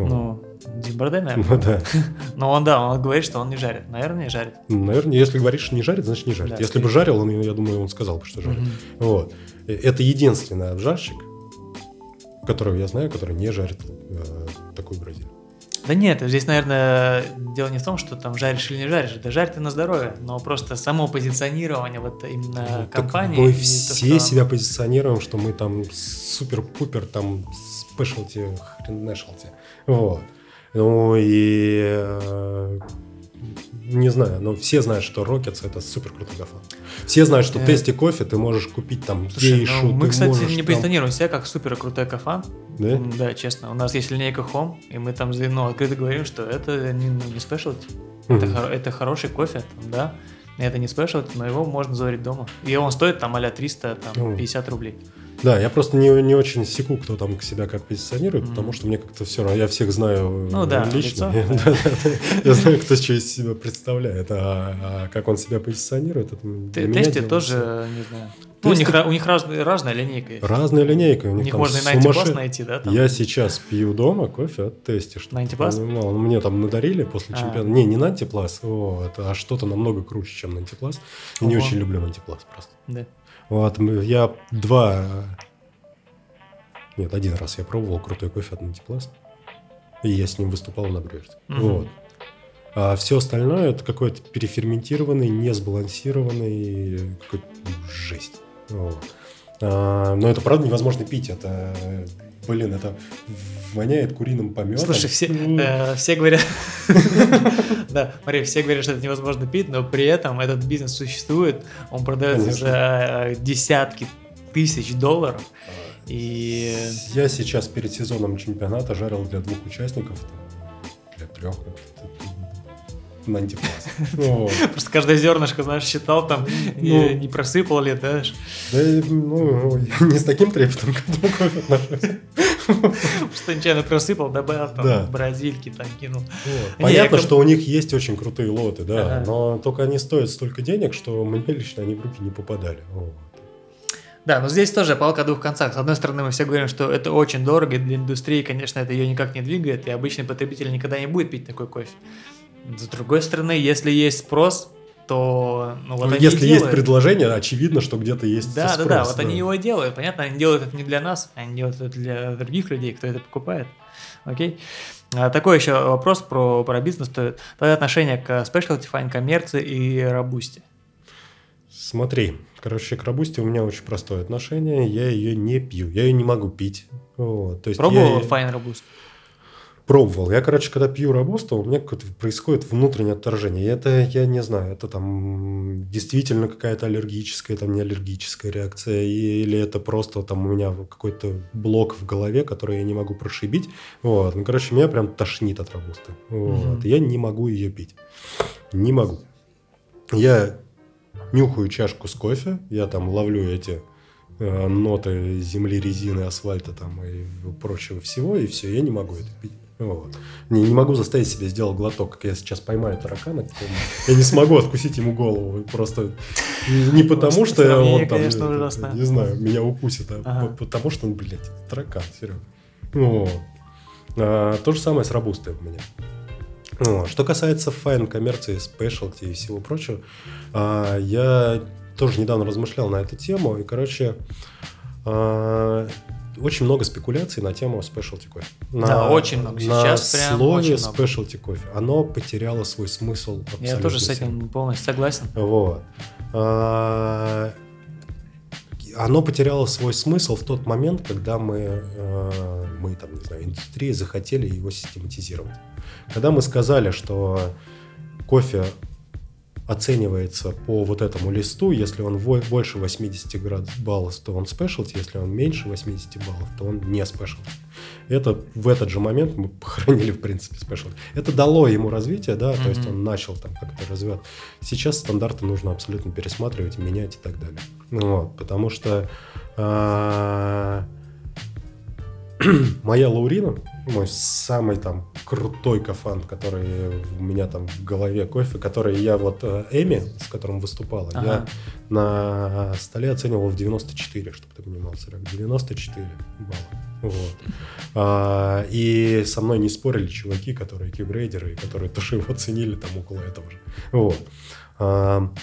Ну, Димбарде, наверное. Ну, да. Но он, да, он говорит, что он не жарит. Наверное, не жарит. Наверное, если говоришь, что не жарит, значит не жарит. Да, если бы скорее. жарил, он, я думаю, он сказал бы, что жарит. Мгм. Вот. Э, Это единственный обжарщик, которого я знаю, который не жарит э, такую Бразилию. Да нет, здесь, наверное, дело не в том, что там жаришь или не жаришь. Да жарь ты на здоровье, но просто само позиционирование вот именно Ну, компании. мы и то, все что- себя позиционируем, что мы там супер-пупер, там спешлти, хренешалти. Вот. Ну и э, не знаю, но все знают, что Rockets это супер крутой гафан. Все знают, что Э. тесте кофе ты можешь купить там Слушай, гейшу, ну, мы, кстати, можешь не там- позиционируем себя как супер крутой кафан. Да? Да, честно. У нас есть линейка Home, и мы там ну, открыто говорим, что это не, ну, не спешлти. Это, Мгм. хоро- это хороший кофе, там, да. Это не спешлти, но его можно заварить дома. И он стоит там а-ля 300, там. 50 рублей. Да, я просто не, не очень секу, кто там себя как позиционирует, mm. потому что мне как-то все равно, я всех знаю ну, да, лично. Я, да, да, я знаю, кто что из себя представляет, а, а как он себя позиционирует, это Ты, Тесте тоже, не знаю. Ну, у них, у них разная, разная линейка есть. Разная линейка. У них, у них можно и на антипласт найти, да? Там? Я сейчас пью дома кофе от Тести. На антипласт? Ну, мне там надарили после а. чемпионата. Не, не на вот, а что-то намного круче, чем на антипласт. Я не очень люблю антипласт просто. Да. Вот, я два... Нет, один раз я пробовал крутой кофе от антипласт. И я с ним выступал на Брюерте. Угу. Вот. А все остальное это какой-то переферментированный, несбалансированный, какой-то жесть. Вот. А, но это правда невозможно пить. Это, блин, это воняет куриным пометом. Слушай, все, э, все говорят, да, Мария, все говорят, что это невозможно пить, но при этом этот бизнес существует, он продается за десятки тысяч долларов. И... Я сейчас перед сезоном чемпионата жарил для двух участников, для трех, на антипласт. Просто каждое зернышко, знаешь, считал там, не ну. просыпал ли, да? Да, ну, не с таким трепетом к этому кофе отношусь. Просто нечаянно просыпал, добавил там бразильки, там кинул. Понятно, что у них есть очень крутые лоты, да, но только они стоят столько денег, что мне лично они в руки не попадали. Да, но здесь тоже палка о двух концах. С одной стороны, мы все говорим, что это очень дорого, и для индустрии, конечно, это ее никак не двигает, и обычный потребитель никогда не будет пить такой кофе. С другой стороны, если есть спрос, то ну, вот ну, они если есть предложение, очевидно, что где-то есть да, спрос. Да, да, вот да. они его делают. Понятно, они делают это не для нас, они делают это для других людей, кто это покупает. Окей. А, такой еще вопрос про, про бизнес. Твое отношение к specialty fine, коммерции и робусте? Смотри, короче, к робусте у меня очень простое отношение. Я ее не пью, я ее не могу пить. Вот, то есть Пробовал я... fine робуст? Пробовал. Я, короче, когда пью робусту, у меня происходит внутреннее отторжение. И это, я не знаю, это там действительно какая-то аллергическая, там не аллергическая реакция, или это просто там у меня какой-то блок в голове, который я не могу прошибить. Вот. Ну, короче, меня прям тошнит от робусты. Вот. Mm-hmm. Я не могу ее пить. Не могу. Я нюхаю чашку с кофе, я там ловлю эти э, ноты земли, резины, асфальта там и прочего всего, и все, я не могу это пить. Вот. Не, не могу заставить себя сделать глоток, как я сейчас поймаю таракана. Я не смогу откусить ему голову. Просто не потому, что он там, не знаю, меня укусит, а потому что он, блядь, таракан, Серега. А, то же самое с робустой у меня. Что касается fine коммерции, specialty и всего прочего, а, я тоже недавно размышлял на эту тему, и, короче, а, очень много спекуляций на тему specialty кофе. На, да, очень много. Сейчас на прям слове очень много. specialty кофе. Оно потеряло свой смысл абсолютно. Я тоже с этим полностью согласен. Вот. А, оно потеряло свой смысл в тот момент, когда мы, э, мы там, не знаю, индустрии захотели его систематизировать. Когда мы сказали, что кофе оценивается по вот этому листу. Если он больше 80 градусов баллов, то он specialty. Если он меньше 80 баллов, то он не specialty. Это в этот же момент мы похоронили, в принципе, specialty. Это дало ему развитие, да, mm-hmm. то есть он начал там как-то развивать. Сейчас стандарты нужно абсолютно пересматривать, менять и так далее. Вот, потому что а, моя Лаурина, мой самый там крутой кофан, который у меня там в голове кофе, который я вот э, Эми, с которым выступала, ага. я на столе оценивал в 94, чтобы ты понимал, Серег, 94 балла. Вот. А, и со мной не спорили чуваки, которые кибрейдеры, которые тоже его оценили там около этого же. Вот. А,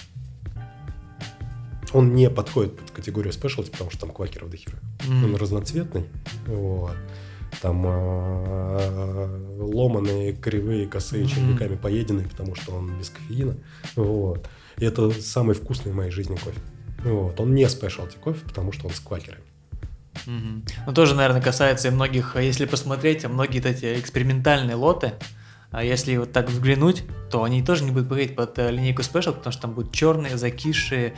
он не подходит под категорию спешлти, потому что там квакеров до хера. Mm. Он разноцветный. Вот там э, ломаные, кривые, косые, mm-hmm. червяками поеденные, потому что он без кофеина. Вот. И это самый вкусный в моей жизни кофе. Вот. Он не спешлти кофе, потому что он с квакерами. Mm-hmm. Ну, тоже, наверное, касается и многих, если посмотреть, многие эти экспериментальные лоты, а если вот так взглянуть, то они тоже не будут подходить под э, линейку Special, потому что там будут черные, закисшие.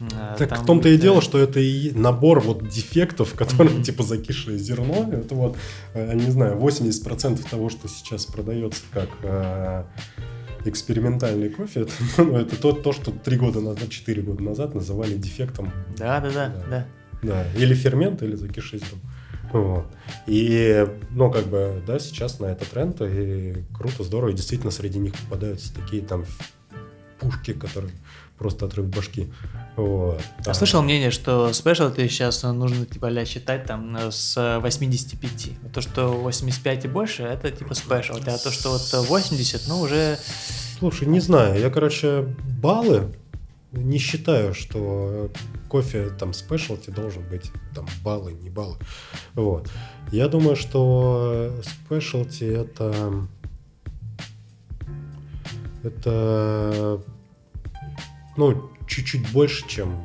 Э, так в том-то будет... и дело, э, что это и набор вот дефектов, которые mm-hmm. типа закисшее зерно. Это вот, не знаю, 80% того, что сейчас продается как экспериментальный кофе, это, ну, это то, то, что три года назад, четыре года назад называли дефектом. Да, да, да, да. Да, или фермент, или закишить. Вот. И, ну, как бы, да, сейчас на это тренд, и круто, здорово, и действительно среди них попадаются такие там пушки, которые просто отрыв башки. Вот. А слышал мнение, что спешлти сейчас нужно типа ля считать там с 85. То, что 85 и больше, это типа спешлти, а то, что вот 80, ну уже... Слушай, не знаю, я, короче, баллы не считаю, что кофе там спешлти должен быть там баллы, не баллы. Вот. Я думаю, что спешлти это это ну, чуть-чуть больше, чем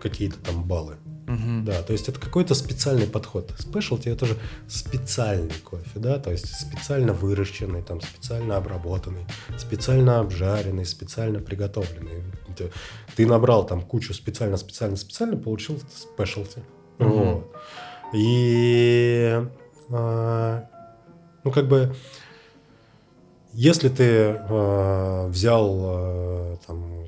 какие-то там баллы. Угу. Да, то есть это какой-то специальный подход. Спешлти это же специальный кофе, да, то есть специально выращенный, там специально обработанный, специально обжаренный, специально приготовленный. Ты, ты набрал там кучу специально, специально, специально, получил спешлти. Угу. Вот. И а, ну как бы если ты э, взял э, там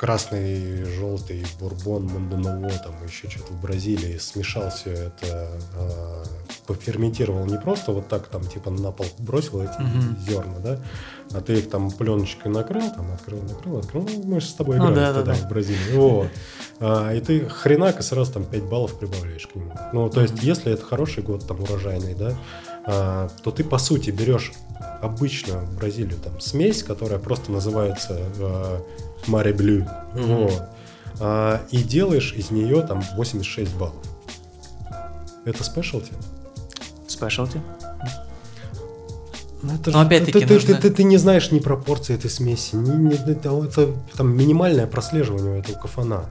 красный, желтый, бурбон, манданово, там еще что-то в Бразилии, смешал все это, э, поферментировал не просто вот так там типа на пол бросил эти mm-hmm. зерна, да, а ты их там пленочкой накрыл, там открыл, накрыл, открыл, ну, мы же с тобой играли ну, да, тогда да, да. в Бразилии, вот. А, и ты хренак и сразу там 5 баллов прибавляешь к нему. Ну, то есть, если это хороший год, там, урожайный, да, а, то ты, по сути, берешь обычную в Бразилию там смесь, которая просто называется Маре Блю, вот, а, и делаешь из нее там 86 баллов. Это спешлти? Спешлти. Ну, это Но опять-таки ты, нужно... ты, ты, ты, не знаешь ни пропорции этой смеси, ни, ни, это, это там минимальное прослеживание этого кафана.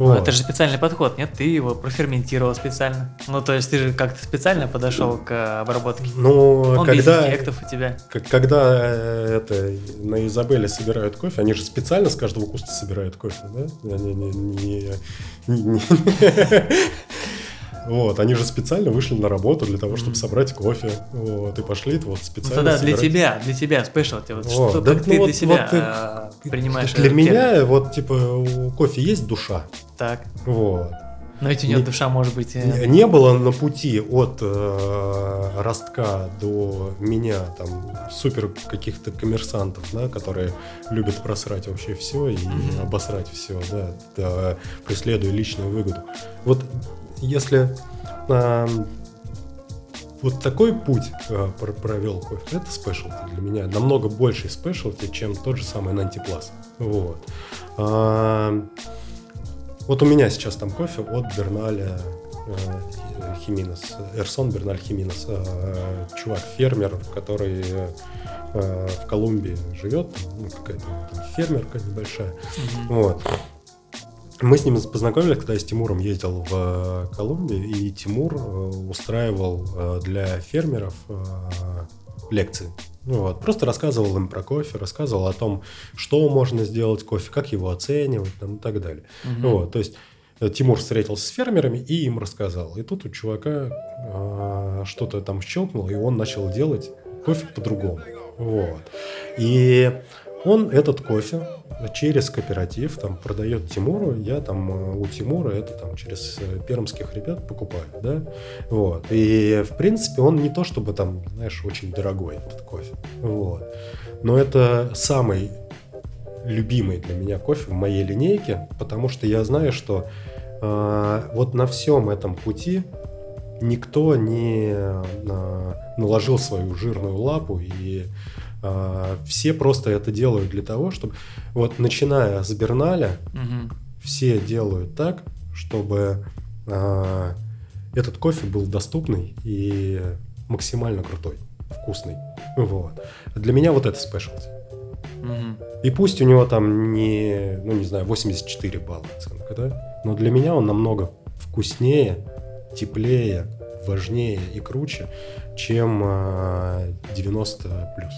Вот. это же специальный подход, нет? Ты его проферментировал специально. Ну, то есть ты же как-то специально подошел к обработке. Ну, Он когда... без эффектов у тебя. Когда э, это на Изабелле собирают кофе, они же специально с каждого куста собирают кофе, да? Они не... не, не, не Вот, они же специально вышли на работу для того, чтобы собрать кофе. Вот, и пошли вот специально. Ну, тогда собирать. для тебя, для тебя спешлти. Вот, вот, что, да, как ну, ты вот, для себя вот а, принимаешь Для меня, вот, типа, у кофе есть душа. Так. Вот. Но ведь у нее не, душа может быть... Э... Не было на пути от э, ростка до меня там супер каких-то коммерсантов, да, которые любят просрать вообще все и mm-hmm. обосрать все, да, да, преследуя личную выгоду. Вот если э, вот такой путь э, провел кофе, это спешлти для меня. Намного больше спешлти, чем тот же самый Нантиплас. Вот. А, вот у меня сейчас там кофе от Берналя э, Химинес, Эрсон Берналь Химинес, э, чувак, фермер, который э, в Колумбии живет, ну, какая-то фермерка небольшая. Mm-hmm. Вот. Мы с ним познакомились, когда я с Тимуром ездил в э, Колумбию, и Тимур э, устраивал э, для фермеров лекции. Ну вот, просто рассказывал им про кофе, рассказывал о том, что можно сделать кофе, как его оценивать там, и так далее. Угу. Вот, то есть Тимур встретился с фермерами и им рассказал. И тут у чувака э, что-то там щелкнуло, и он начал делать кофе по-другому. Вот. И он этот кофе через кооператив там продает Тимуру, я там э, у Тимура это там через э, пермских ребят покупаю, да, вот. И в принципе он не то чтобы там, знаешь, очень дорогой этот кофе, вот. Но это самый любимый для меня кофе в моей линейке, потому что я знаю, что э, вот на всем этом пути никто не э, наложил свою жирную лапу и а, все просто это делают для того, чтобы... Вот начиная с Берналя, угу. все делают так, чтобы а, этот кофе был доступный и максимально крутой, вкусный. Вот. Для меня вот это спешлти. Угу. И пусть у него там не, ну не знаю, 84 балла оценка, да? Но для меня он намного вкуснее, теплее, важнее и круче, чем 90 а, плюс.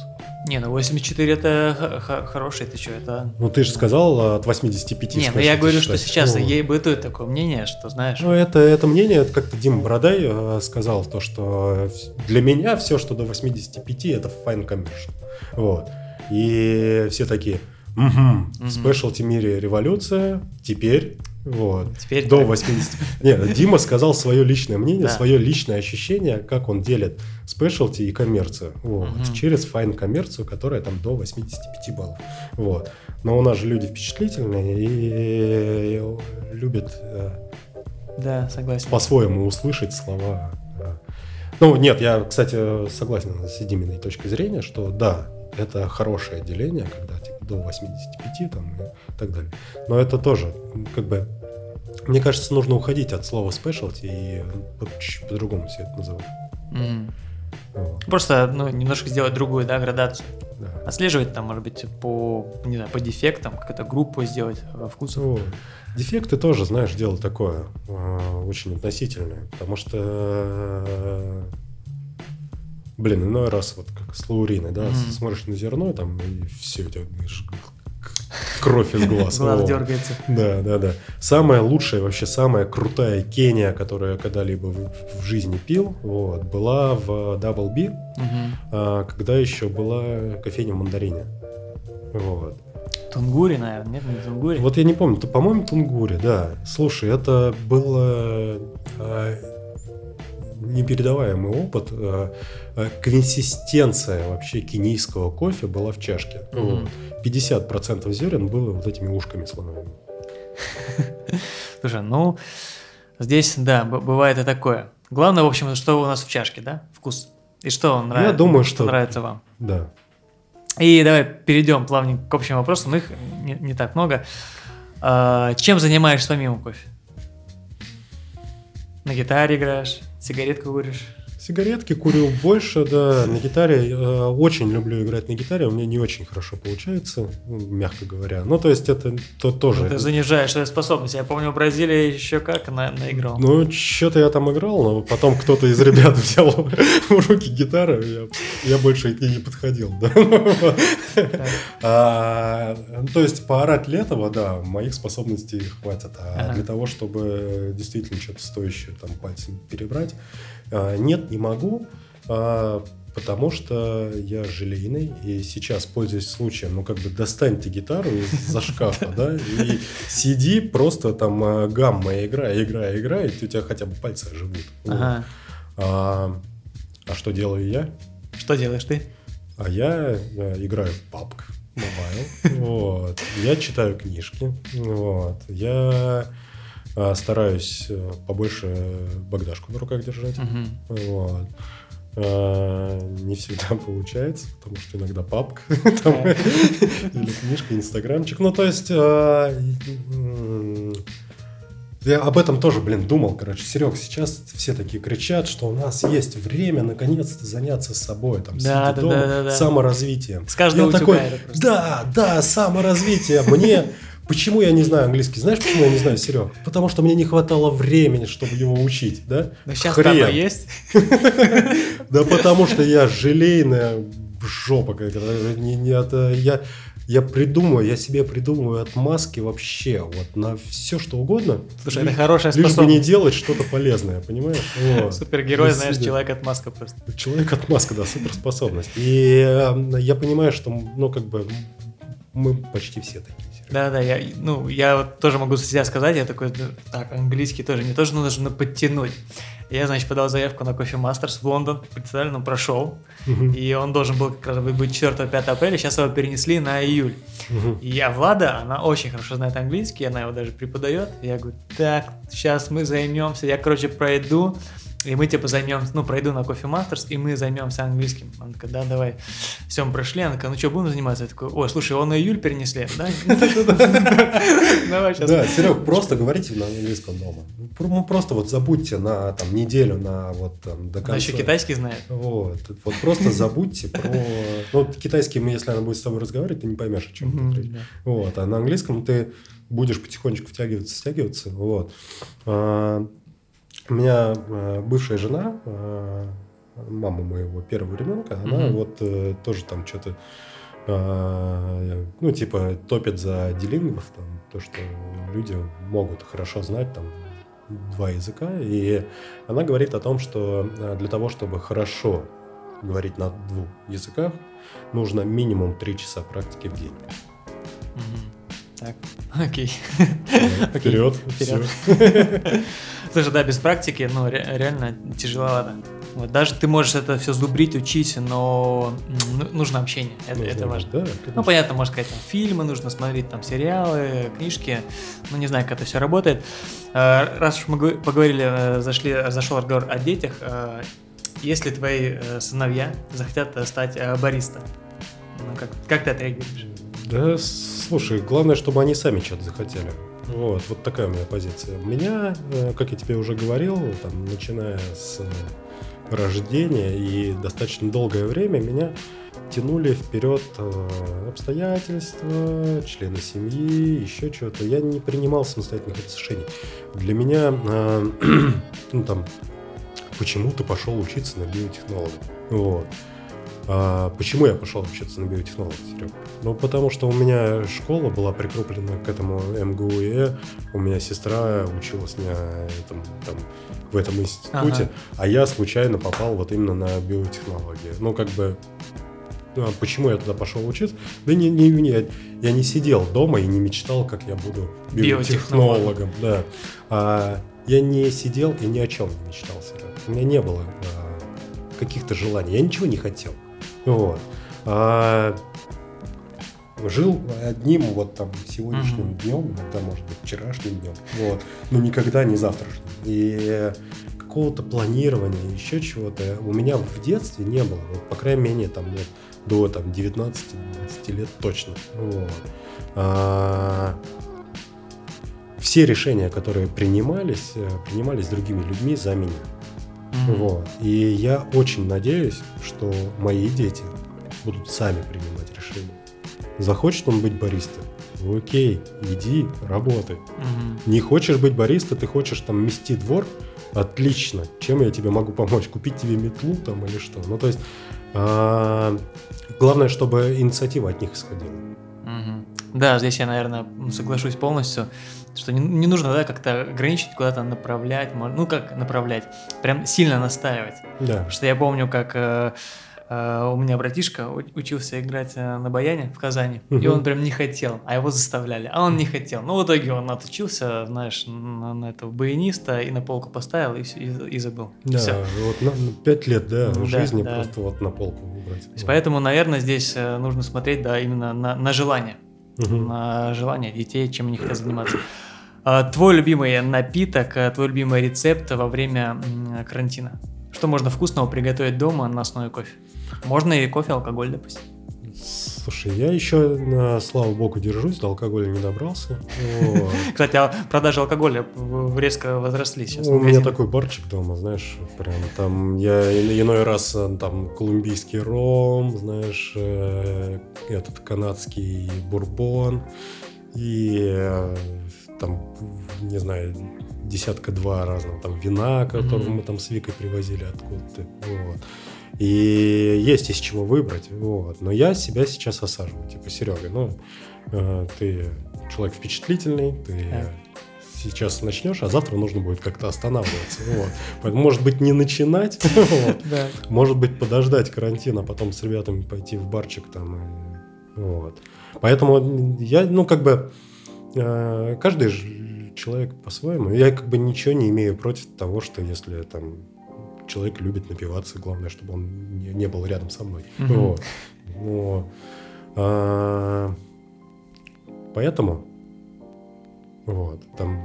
Не, ну 84 это хороший, ты что, это... Ну ты же сказал от 85. Не, ну я говорю, считать. что сейчас ну, ей бытует такое мнение, что знаешь... Ну это, это мнение, это как-то Дима Бородай э, сказал, то что для меня все, что до 85, это fine commercial. Вот. И все такие, угу, в спешлти мире революция, теперь Вот. Теперь До так. 80. Нет, Дима сказал свое личное мнение, Да. свое личное ощущение, как он делит specialty и коммерцию. Вот. Мгм. Через fine коммерцию, которая там до 85 баллов. Вот. Но у нас же люди впечатлительные и любят э, Да, согласен. по-своему услышать слова. э. Ну, нет, я, кстати, согласен с Диминой точкой зрения, что да, это хорошее деление, когда до 85 там, и так далее. Но это тоже, как бы, мне кажется, нужно уходить от слова specialty и по- чуть по-другому все это называть. Мгм. Вот, Просто, ну, немножко сделать другую, да, градацию. да. Отслеживать там, может быть, по, не знаю, по дефектам, какую-то группу сделать э, вкусов. Ну, дефекты тоже, знаешь, дело такое, э, очень относительное, потому что, э, блин, иной раз вот как с лауриной, да, Мгм. смотришь на зерно, там, и все, у тебя знаешь, кровь из глаз. Глаз дергается. Да, да, да. Самая лучшая, вообще самая крутая Кения, которую я когда-либо в, в жизни пил, вот, была в Double B, а, когда еще была кофейня в мандарине. Вот. Тунгури, наверное, нет, не тунгури. Вот я не помню, по-моему, Тунгури, да. Слушай, это было а, непередаваемый опыт. а, а, консистенция вообще кенийского кофе была в чашке. Мгм. Вот. 50% зерен было вот этими ушками слоновыми. Слушай, ну, здесь, да, бывает и такое. Главное, в общем, что у нас в чашке, да? Вкус. И что он нравится, думаю, что- нравится вам. Да. И давай перейдем плавненько к общим вопросам. Их не, не так много. А, чем занимаешься помимо кофе? На гитаре играешь? Сигаретку куришь? Сигаретки курю больше, да. На гитаре э, очень люблю играть на гитаре. У меня не очень хорошо получается, ну, мягко говоря. Ну, то есть это то, тоже. Ну, ты занижаешь свои способности. Я помню, в Бразилии еще как на, наиграл. Ну, что-то я там играл, но потом кто-то из ребят взял в руки гитару, я, я больше к ней не подходил. Да? А, то есть поорать Летова, да, моих способностей хватит. А Ага. для того, чтобы действительно что-то стоящее там пальцем перебрать, нет, не могу. а, Потому что я желейный, и сейчас, пользуясь случаем, ну, как бы достань ты гитару из-за шкафа, да, и сиди, просто там а, гамма играй, играй, играй, и у тебя хотя бы пальцы оживут. Ага. А, а что делаю я? Что делаешь ты? А я играю в PUBG Mobile. Вот. Я читаю книжки. Вот. Я стараюсь э, побольше багдашку на руках держать. Мгм. Вот. Э, Не всегда получается, потому что иногда папка там, или книжка, инстаграмчик. Ну, то есть м, я об этом тоже, блин, думал, короче. Серег, сейчас все такие кричат, что у нас есть время наконец-то заняться собой, там, Да, да, дома, да, да, да. саморазвитием. С каждого Я такой, да, да, саморазвитие. Мне Почему я не знаю английский? Знаешь, почему я не знаю, Серег? Потому что мне не хватало времени, чтобы его учить, да? Ну, сейчас Хрен. есть. Да потому что я желейная жопа какая-то. Не, не это, я, я придумаю, я себе придумываю отмазки вообще вот на все что угодно. Слушай, это хорошая Лишь бы не способность. делать что-то полезное, понимаешь? Вот. Супергерой, знаешь, свидания. человек от маска просто. Человек отмазка, да, суперспособность. И э, я понимаю, что, ну, как бы, мы почти все такие. Серег. Да, да, я, ну, я вот тоже могу за себя сказать, я такой, да, так, английский тоже не тоже нужно подтянуть. Я, значит, подал заявку на Coffee Masters в Лондон, представили, ну, прошел, Мгм. и он должен был как раз быть 4-5 апреля, сейчас его перенесли на июль. Мгм. И я Влада, она очень хорошо знает английский, она его даже преподает. Я говорю, так, сейчас мы займемся, я, короче, пройду, и мы, типа, займемся, ну, пройду на Coffee Masters, и мы займемся английским. Она такая, да, давай. Все, мы прошли, она такая, ну что, будем заниматься? Я такой, ой, слушай, его на июль перенесли, да? Давай сейчас. Да, Серег, просто говорите на английском дома. Ну, просто вот забудьте на там неделю, на вот там до конца. Еще китайский знает. Вот, вот просто забудьте про... Ну, китайский, если она будет с тобой разговаривать, ты не поймешь, о чем речь. Вот, а на английском ты будешь потихонечку втягиваться, стягиваться. Вот. У меня а, бывшая жена, а, мама моего первого ребенка, она Мгм. вот э, тоже там что-то, ну, типа, топит за делингов, там, то, что люди могут хорошо знать там два языка. И она говорит о том, что для того, чтобы хорошо говорить на двух языках, нужно минимум три часа практики в день. Мгм. Так, окей. Окей. Вперед. Вперед. Слушай, да, без практики, ну, реально тяжеловато. Вот, даже ты можешь это все зубрить, учить, но ну, нужно общение. Это, нужно, это важно. Да, ну, понятно, можно сказать, там, фильмы нужно смотреть, там, сериалы, книжки. Ну, не знаю, как это все работает. Э, раз уж мы поговорили, э, зашли, зашел разговор о детях, э, если твои сыновья захотят стать бариста, ну, как, как ты отреагируешь? Да, слушай, главное, чтобы они сами что-то захотели. Вот, вот такая меня позиция. У меня, как я тебе уже говорил, там, начиная с рождения и достаточно долгое время меня тянули вперед э, обстоятельства, члены семьи, еще что-то. Я не принимал самостоятельных решений. Для меня, э, ну там, почему ты пошел учиться на биотехнолога? Вот. А почему я пошел учиться на биотехнолога, Серега? Ну, потому что у меня школа была прикреплена к этому МГУЕ, у меня сестра училась на этом, там, в этом институте, ага. а я случайно попал вот именно на биотехнологии. Ну, как бы, ну, а почему я туда пошел учиться? Да не, не, не, я не сидел дома и не мечтал, как я буду биотехнологом. Да. А, я не сидел и ни о чем не мечтал. Серега. У меня не было а, каких-то желаний. Я ничего не хотел. Вот. А, жил одним вот там сегодняшним mm-hmm. днем, иногда, может быть, вчерашним днем, вот, но никогда не завтрашним. И какого-то планирования, еще чего-то у меня в детстве не было, вот, по крайней мере, там, вот, до там 19-20 лет точно. Вот. А, все решения, которые принимались, э, принимались другими людьми за меня. Mm-hmm. Вот. И я очень надеюсь, что мои дети будут сами принимать решения. Захочет он быть баристой? Окей, иди, работай. Угу. Не хочешь быть бариста, ты хочешь там мести двор? Отлично. Чем я тебе могу помочь? Купить тебе метлу там или что? Ну, то есть, а, главное, чтобы инициатива от них исходила. Да, здесь я, наверное, соглашусь полностью, что не, не нужно да, как-то ограничить, куда-то направлять, ну как направлять, прям сильно настаивать. Да. Потому что я помню, как э, Э, у меня братишка учился играть э, на баяне в Казани, угу. и он прям не хотел, а его заставляли, а он не хотел. Ну, в итоге он отучился, знаешь, на, на этого баяниста и на полку поставил и, и, и забыл. Да, Все. вот на, на 5 лет, да, в да, жизни да. просто вот на полку убрать. Да. Поэтому, наверное, здесь э, нужно смотреть, да, именно на, на желание, угу. на детей, чем они хотят заниматься. А, твой любимый напиток, твой любимый рецепт во время карантина? Что можно вкусного приготовить дома на основе кофе? Можно и кофе, алкоголь, допустим. Слушай, я еще, слава богу, держусь, до алкоголя не добрался. Кстати, а продажи алкоголя резко возросли сейчас. У меня такой барчик дома, знаешь, прям там я иной раз э, там колумбийский ром, знаешь, э, этот канадский бурбон и э, там, не знаю, десятка-два разного там вина, которые мы там с Викой привозили откуда-то. Вот. И есть из чего выбрать. Вот. Но я себя сейчас осаживаю. Типа, Серега, ну, э, ты человек впечатлительный, ты да. сейчас начнешь, а завтра нужно будет как-то останавливаться. Вот. Поэтому, может быть, не начинать, может быть, подождать карантин, а потом с ребятами пойти в барчик там. Вот. Поэтому я, ну, как бы, э, каждый человек по-своему. Я как бы ничего не имею против того, что если там человек любит напиваться, главное, чтобы он не, не был рядом со мной. Угу. Вот. Но, а, поэтому вот, там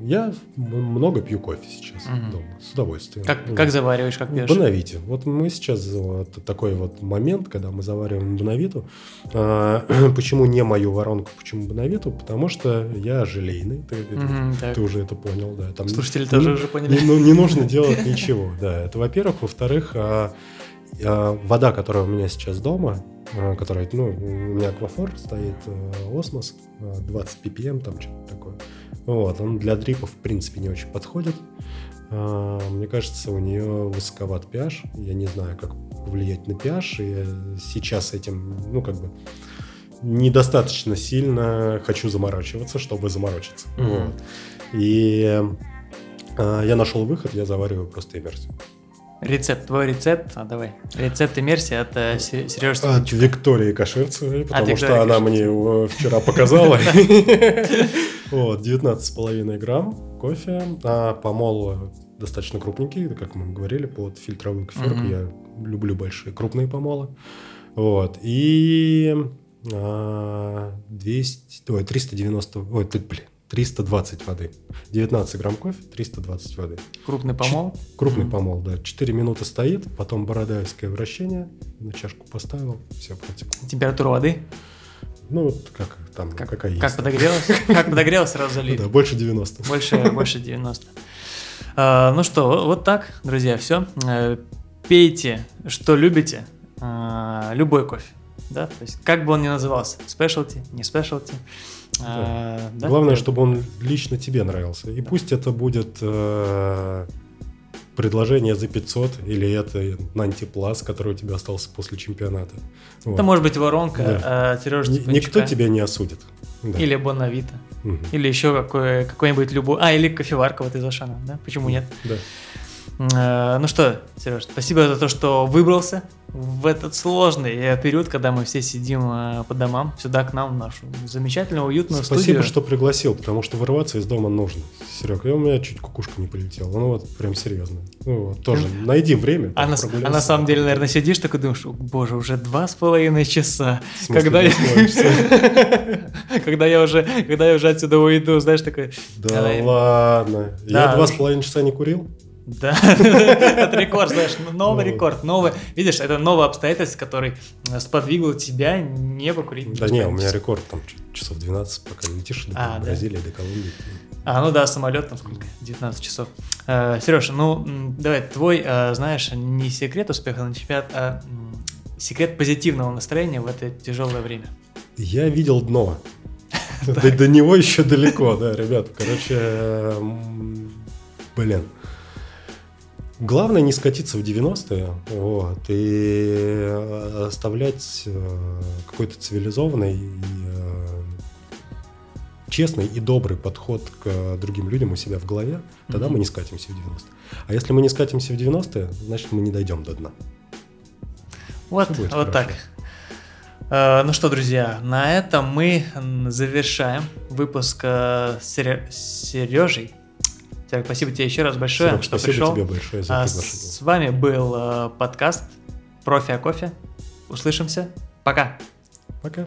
я много пью кофе сейчас угу. дома, с удовольствием. Как, как завариваешь, как пьешь? Боновите. Вот мы сейчас, вот такой вот момент, когда мы завариваем боновиту. А, почему не мою воронку, почему боновиту? Потому что я желейный, ты, угу, ты уже это понял, да. Там Слушатели не, тоже уже поняли. Не, ну, не нужно делать ничего, да. Это во-первых. Во-вторых, а, а, вода, которая у меня сейчас дома, а, которая, ну, у меня аквафор стоит, а, осмос, 20 ppm, там что-то такое. Вот, он для дрипов, в принципе, не очень подходит. Мне кажется, у нее высоковат pH. Я не знаю, как повлиять на pH. И сейчас этим, ну, как бы, недостаточно сильно хочу заморачиваться, чтобы заморочиться. Mm-hmm. Вот. И я нашел выход, я завариваю просто иммерсию. Рецепт, твой рецепт, а давай. Рецепт иммерсии от э, Се- Сережи От Виктории Каширцевой, потому Виктории что она мне его вчера показала. Вот, 19,5 грамм кофе, а помол достаточно крупненький, как мы говорили, под фильтровую коферку. Я люблю большие, крупные помолы. Вот, и а, 200, ой, 390, ой, блин, 320 воды. 19 грамм кофе, 320 воды. Крупный помол. Крупный Мгм. помол, да. 4 минуты стоит, потом бородайское вращение, на чашку поставил, все протекло. Температура воды. Ну, вот как там, Как, какая есть. как подогрелась? Как подогрелась, сразу залили. Да, больше 90. Больше, больше 90. А, ну что, вот так, друзья, все. Пейте, что любите, а, любой кофе. Да? То есть, как бы он ни назывался, спешлти, не спешлти. А, да? Главное, чтобы он лично тебе нравился. И пусть это будет э, предложение за 500, или это антиплас, который у тебя остался после чемпионата. Вот. Это может быть воронка Да. а, Ни- Степанчука. Никто тебя не осудит. Да. Или Бонавита. Мгм. Или еще какой, какой-нибудь любой... А, или кофеварка вот из Ашана, да? Почему нет? Да. Э, Ну что, Сереж, спасибо за то, что выбрался в этот сложный э, период, когда мы все сидим э, по домам, сюда к нам, в нашу замечательную, уютную Спасибо, студию. что пригласил, потому что вырываться из дома нужно. Серег, и у меня чуть кукушка не полетела. Ну вот, прям серьезно. Ну вот, тоже найди время. А на, а на самом деле, наверное, сидишь такой думаешь, «О, боже, уже два с половиной часа. Смысле, Когда я, когда я уже, когда я уже отсюда уйду, знаешь, такой, Да ладно. Я два с половиной часа не курил? Да, это рекорд, знаешь, новый рекорд, новый, видишь, это новое обстоятельство, который сподвигло тебя не покурить. Да не, у меня рекорд там часов 12, пока летишь до А, да. Бразилии, до Колумбии. А, ну да, самолет там сколько? 19 часов. Э, Сереж, ну давай, твой, э, знаешь, не секрет успеха на чемпионат, а секрет позитивного настроения в это тяжелое время. Я видел дно. До, до него еще далеко, да, ребят. Короче, блин. Главное не скатиться в 90-е, вот, и э, оставлять э, какой-то цивилизованный и э, честный и добрый подход к другим людям у себя в голове, тогда Мгм. мы не скатимся в 90-е. А если мы не скатимся в 90-е, значит мы не дойдем до дна. Вот, вот хорошо. так. Ну что, друзья, на этом мы завершаем выпуск с Сережей. Серег, спасибо тебе еще раз большое, Серег, что спасибо пришел. тебе большое за А приглашение. с вами был э, подкаст Профи о кофе. Услышимся. Пока. Пока.